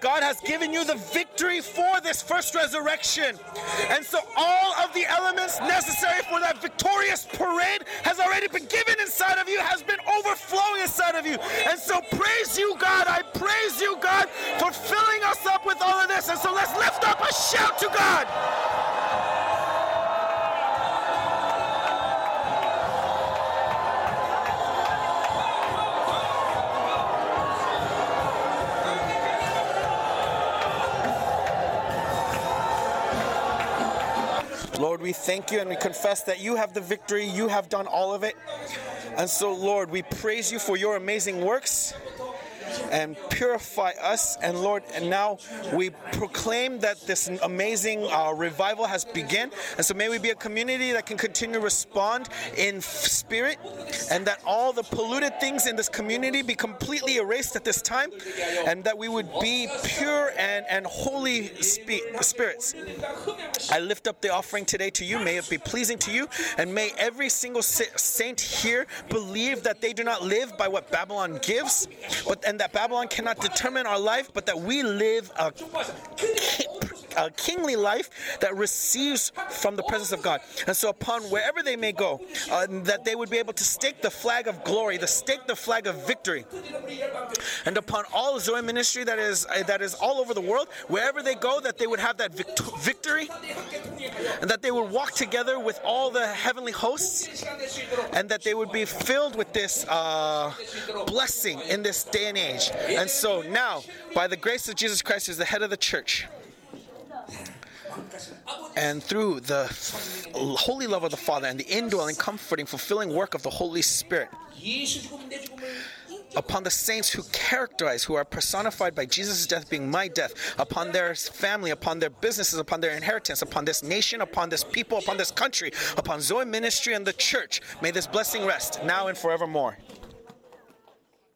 God has given you the victory for this first resurrection. And so all of the elements necessary for that victorious parade has already been given inside of you, has been overflowing inside of you. And so praise you, God. I praise you, God, for filling us up with all of this. And so let's lift up a shout to God. Lord, we thank you and we confess that you have the victory. You have done all of it. And so, Lord, we praise you for your amazing works and purify us. And Lord, and now we proclaim that this amazing uh, revival has begun. And so may we be a community that can continue to respond in spirit and that all the polluted things in this community be completely erased at this time and that we would be pure and, and holy spe- spirits. I lift up the offering today to you. May it be pleasing to you, and may every single saint here believe that they do not live by what Babylon gives, but and that Babylon cannot determine our life, but that we live a, a kingly life that receives from the presence of God. And so, upon wherever they may go, uh, that they would be able to stake the flag of glory, the stake the flag of victory, and upon all Zoe ministry that is uh, that is all over the world, wherever they go, that they would have that vict- victory, and that they would walk together with all the heavenly hosts, and that they would be filled with this uh, blessing in this day and age. And so now, by the grace of Jesus Christ, who's the head of the church, and through the holy love of the Father and the indwelling, comforting, fulfilling work of the Holy Spirit, upon the saints who characterize, who are personified by Jesus' death being my death, upon their family, upon their businesses, upon their inheritance, upon this nation, upon this people, upon this country, upon Zoe ministry and the church. May this blessing rest now and forevermore.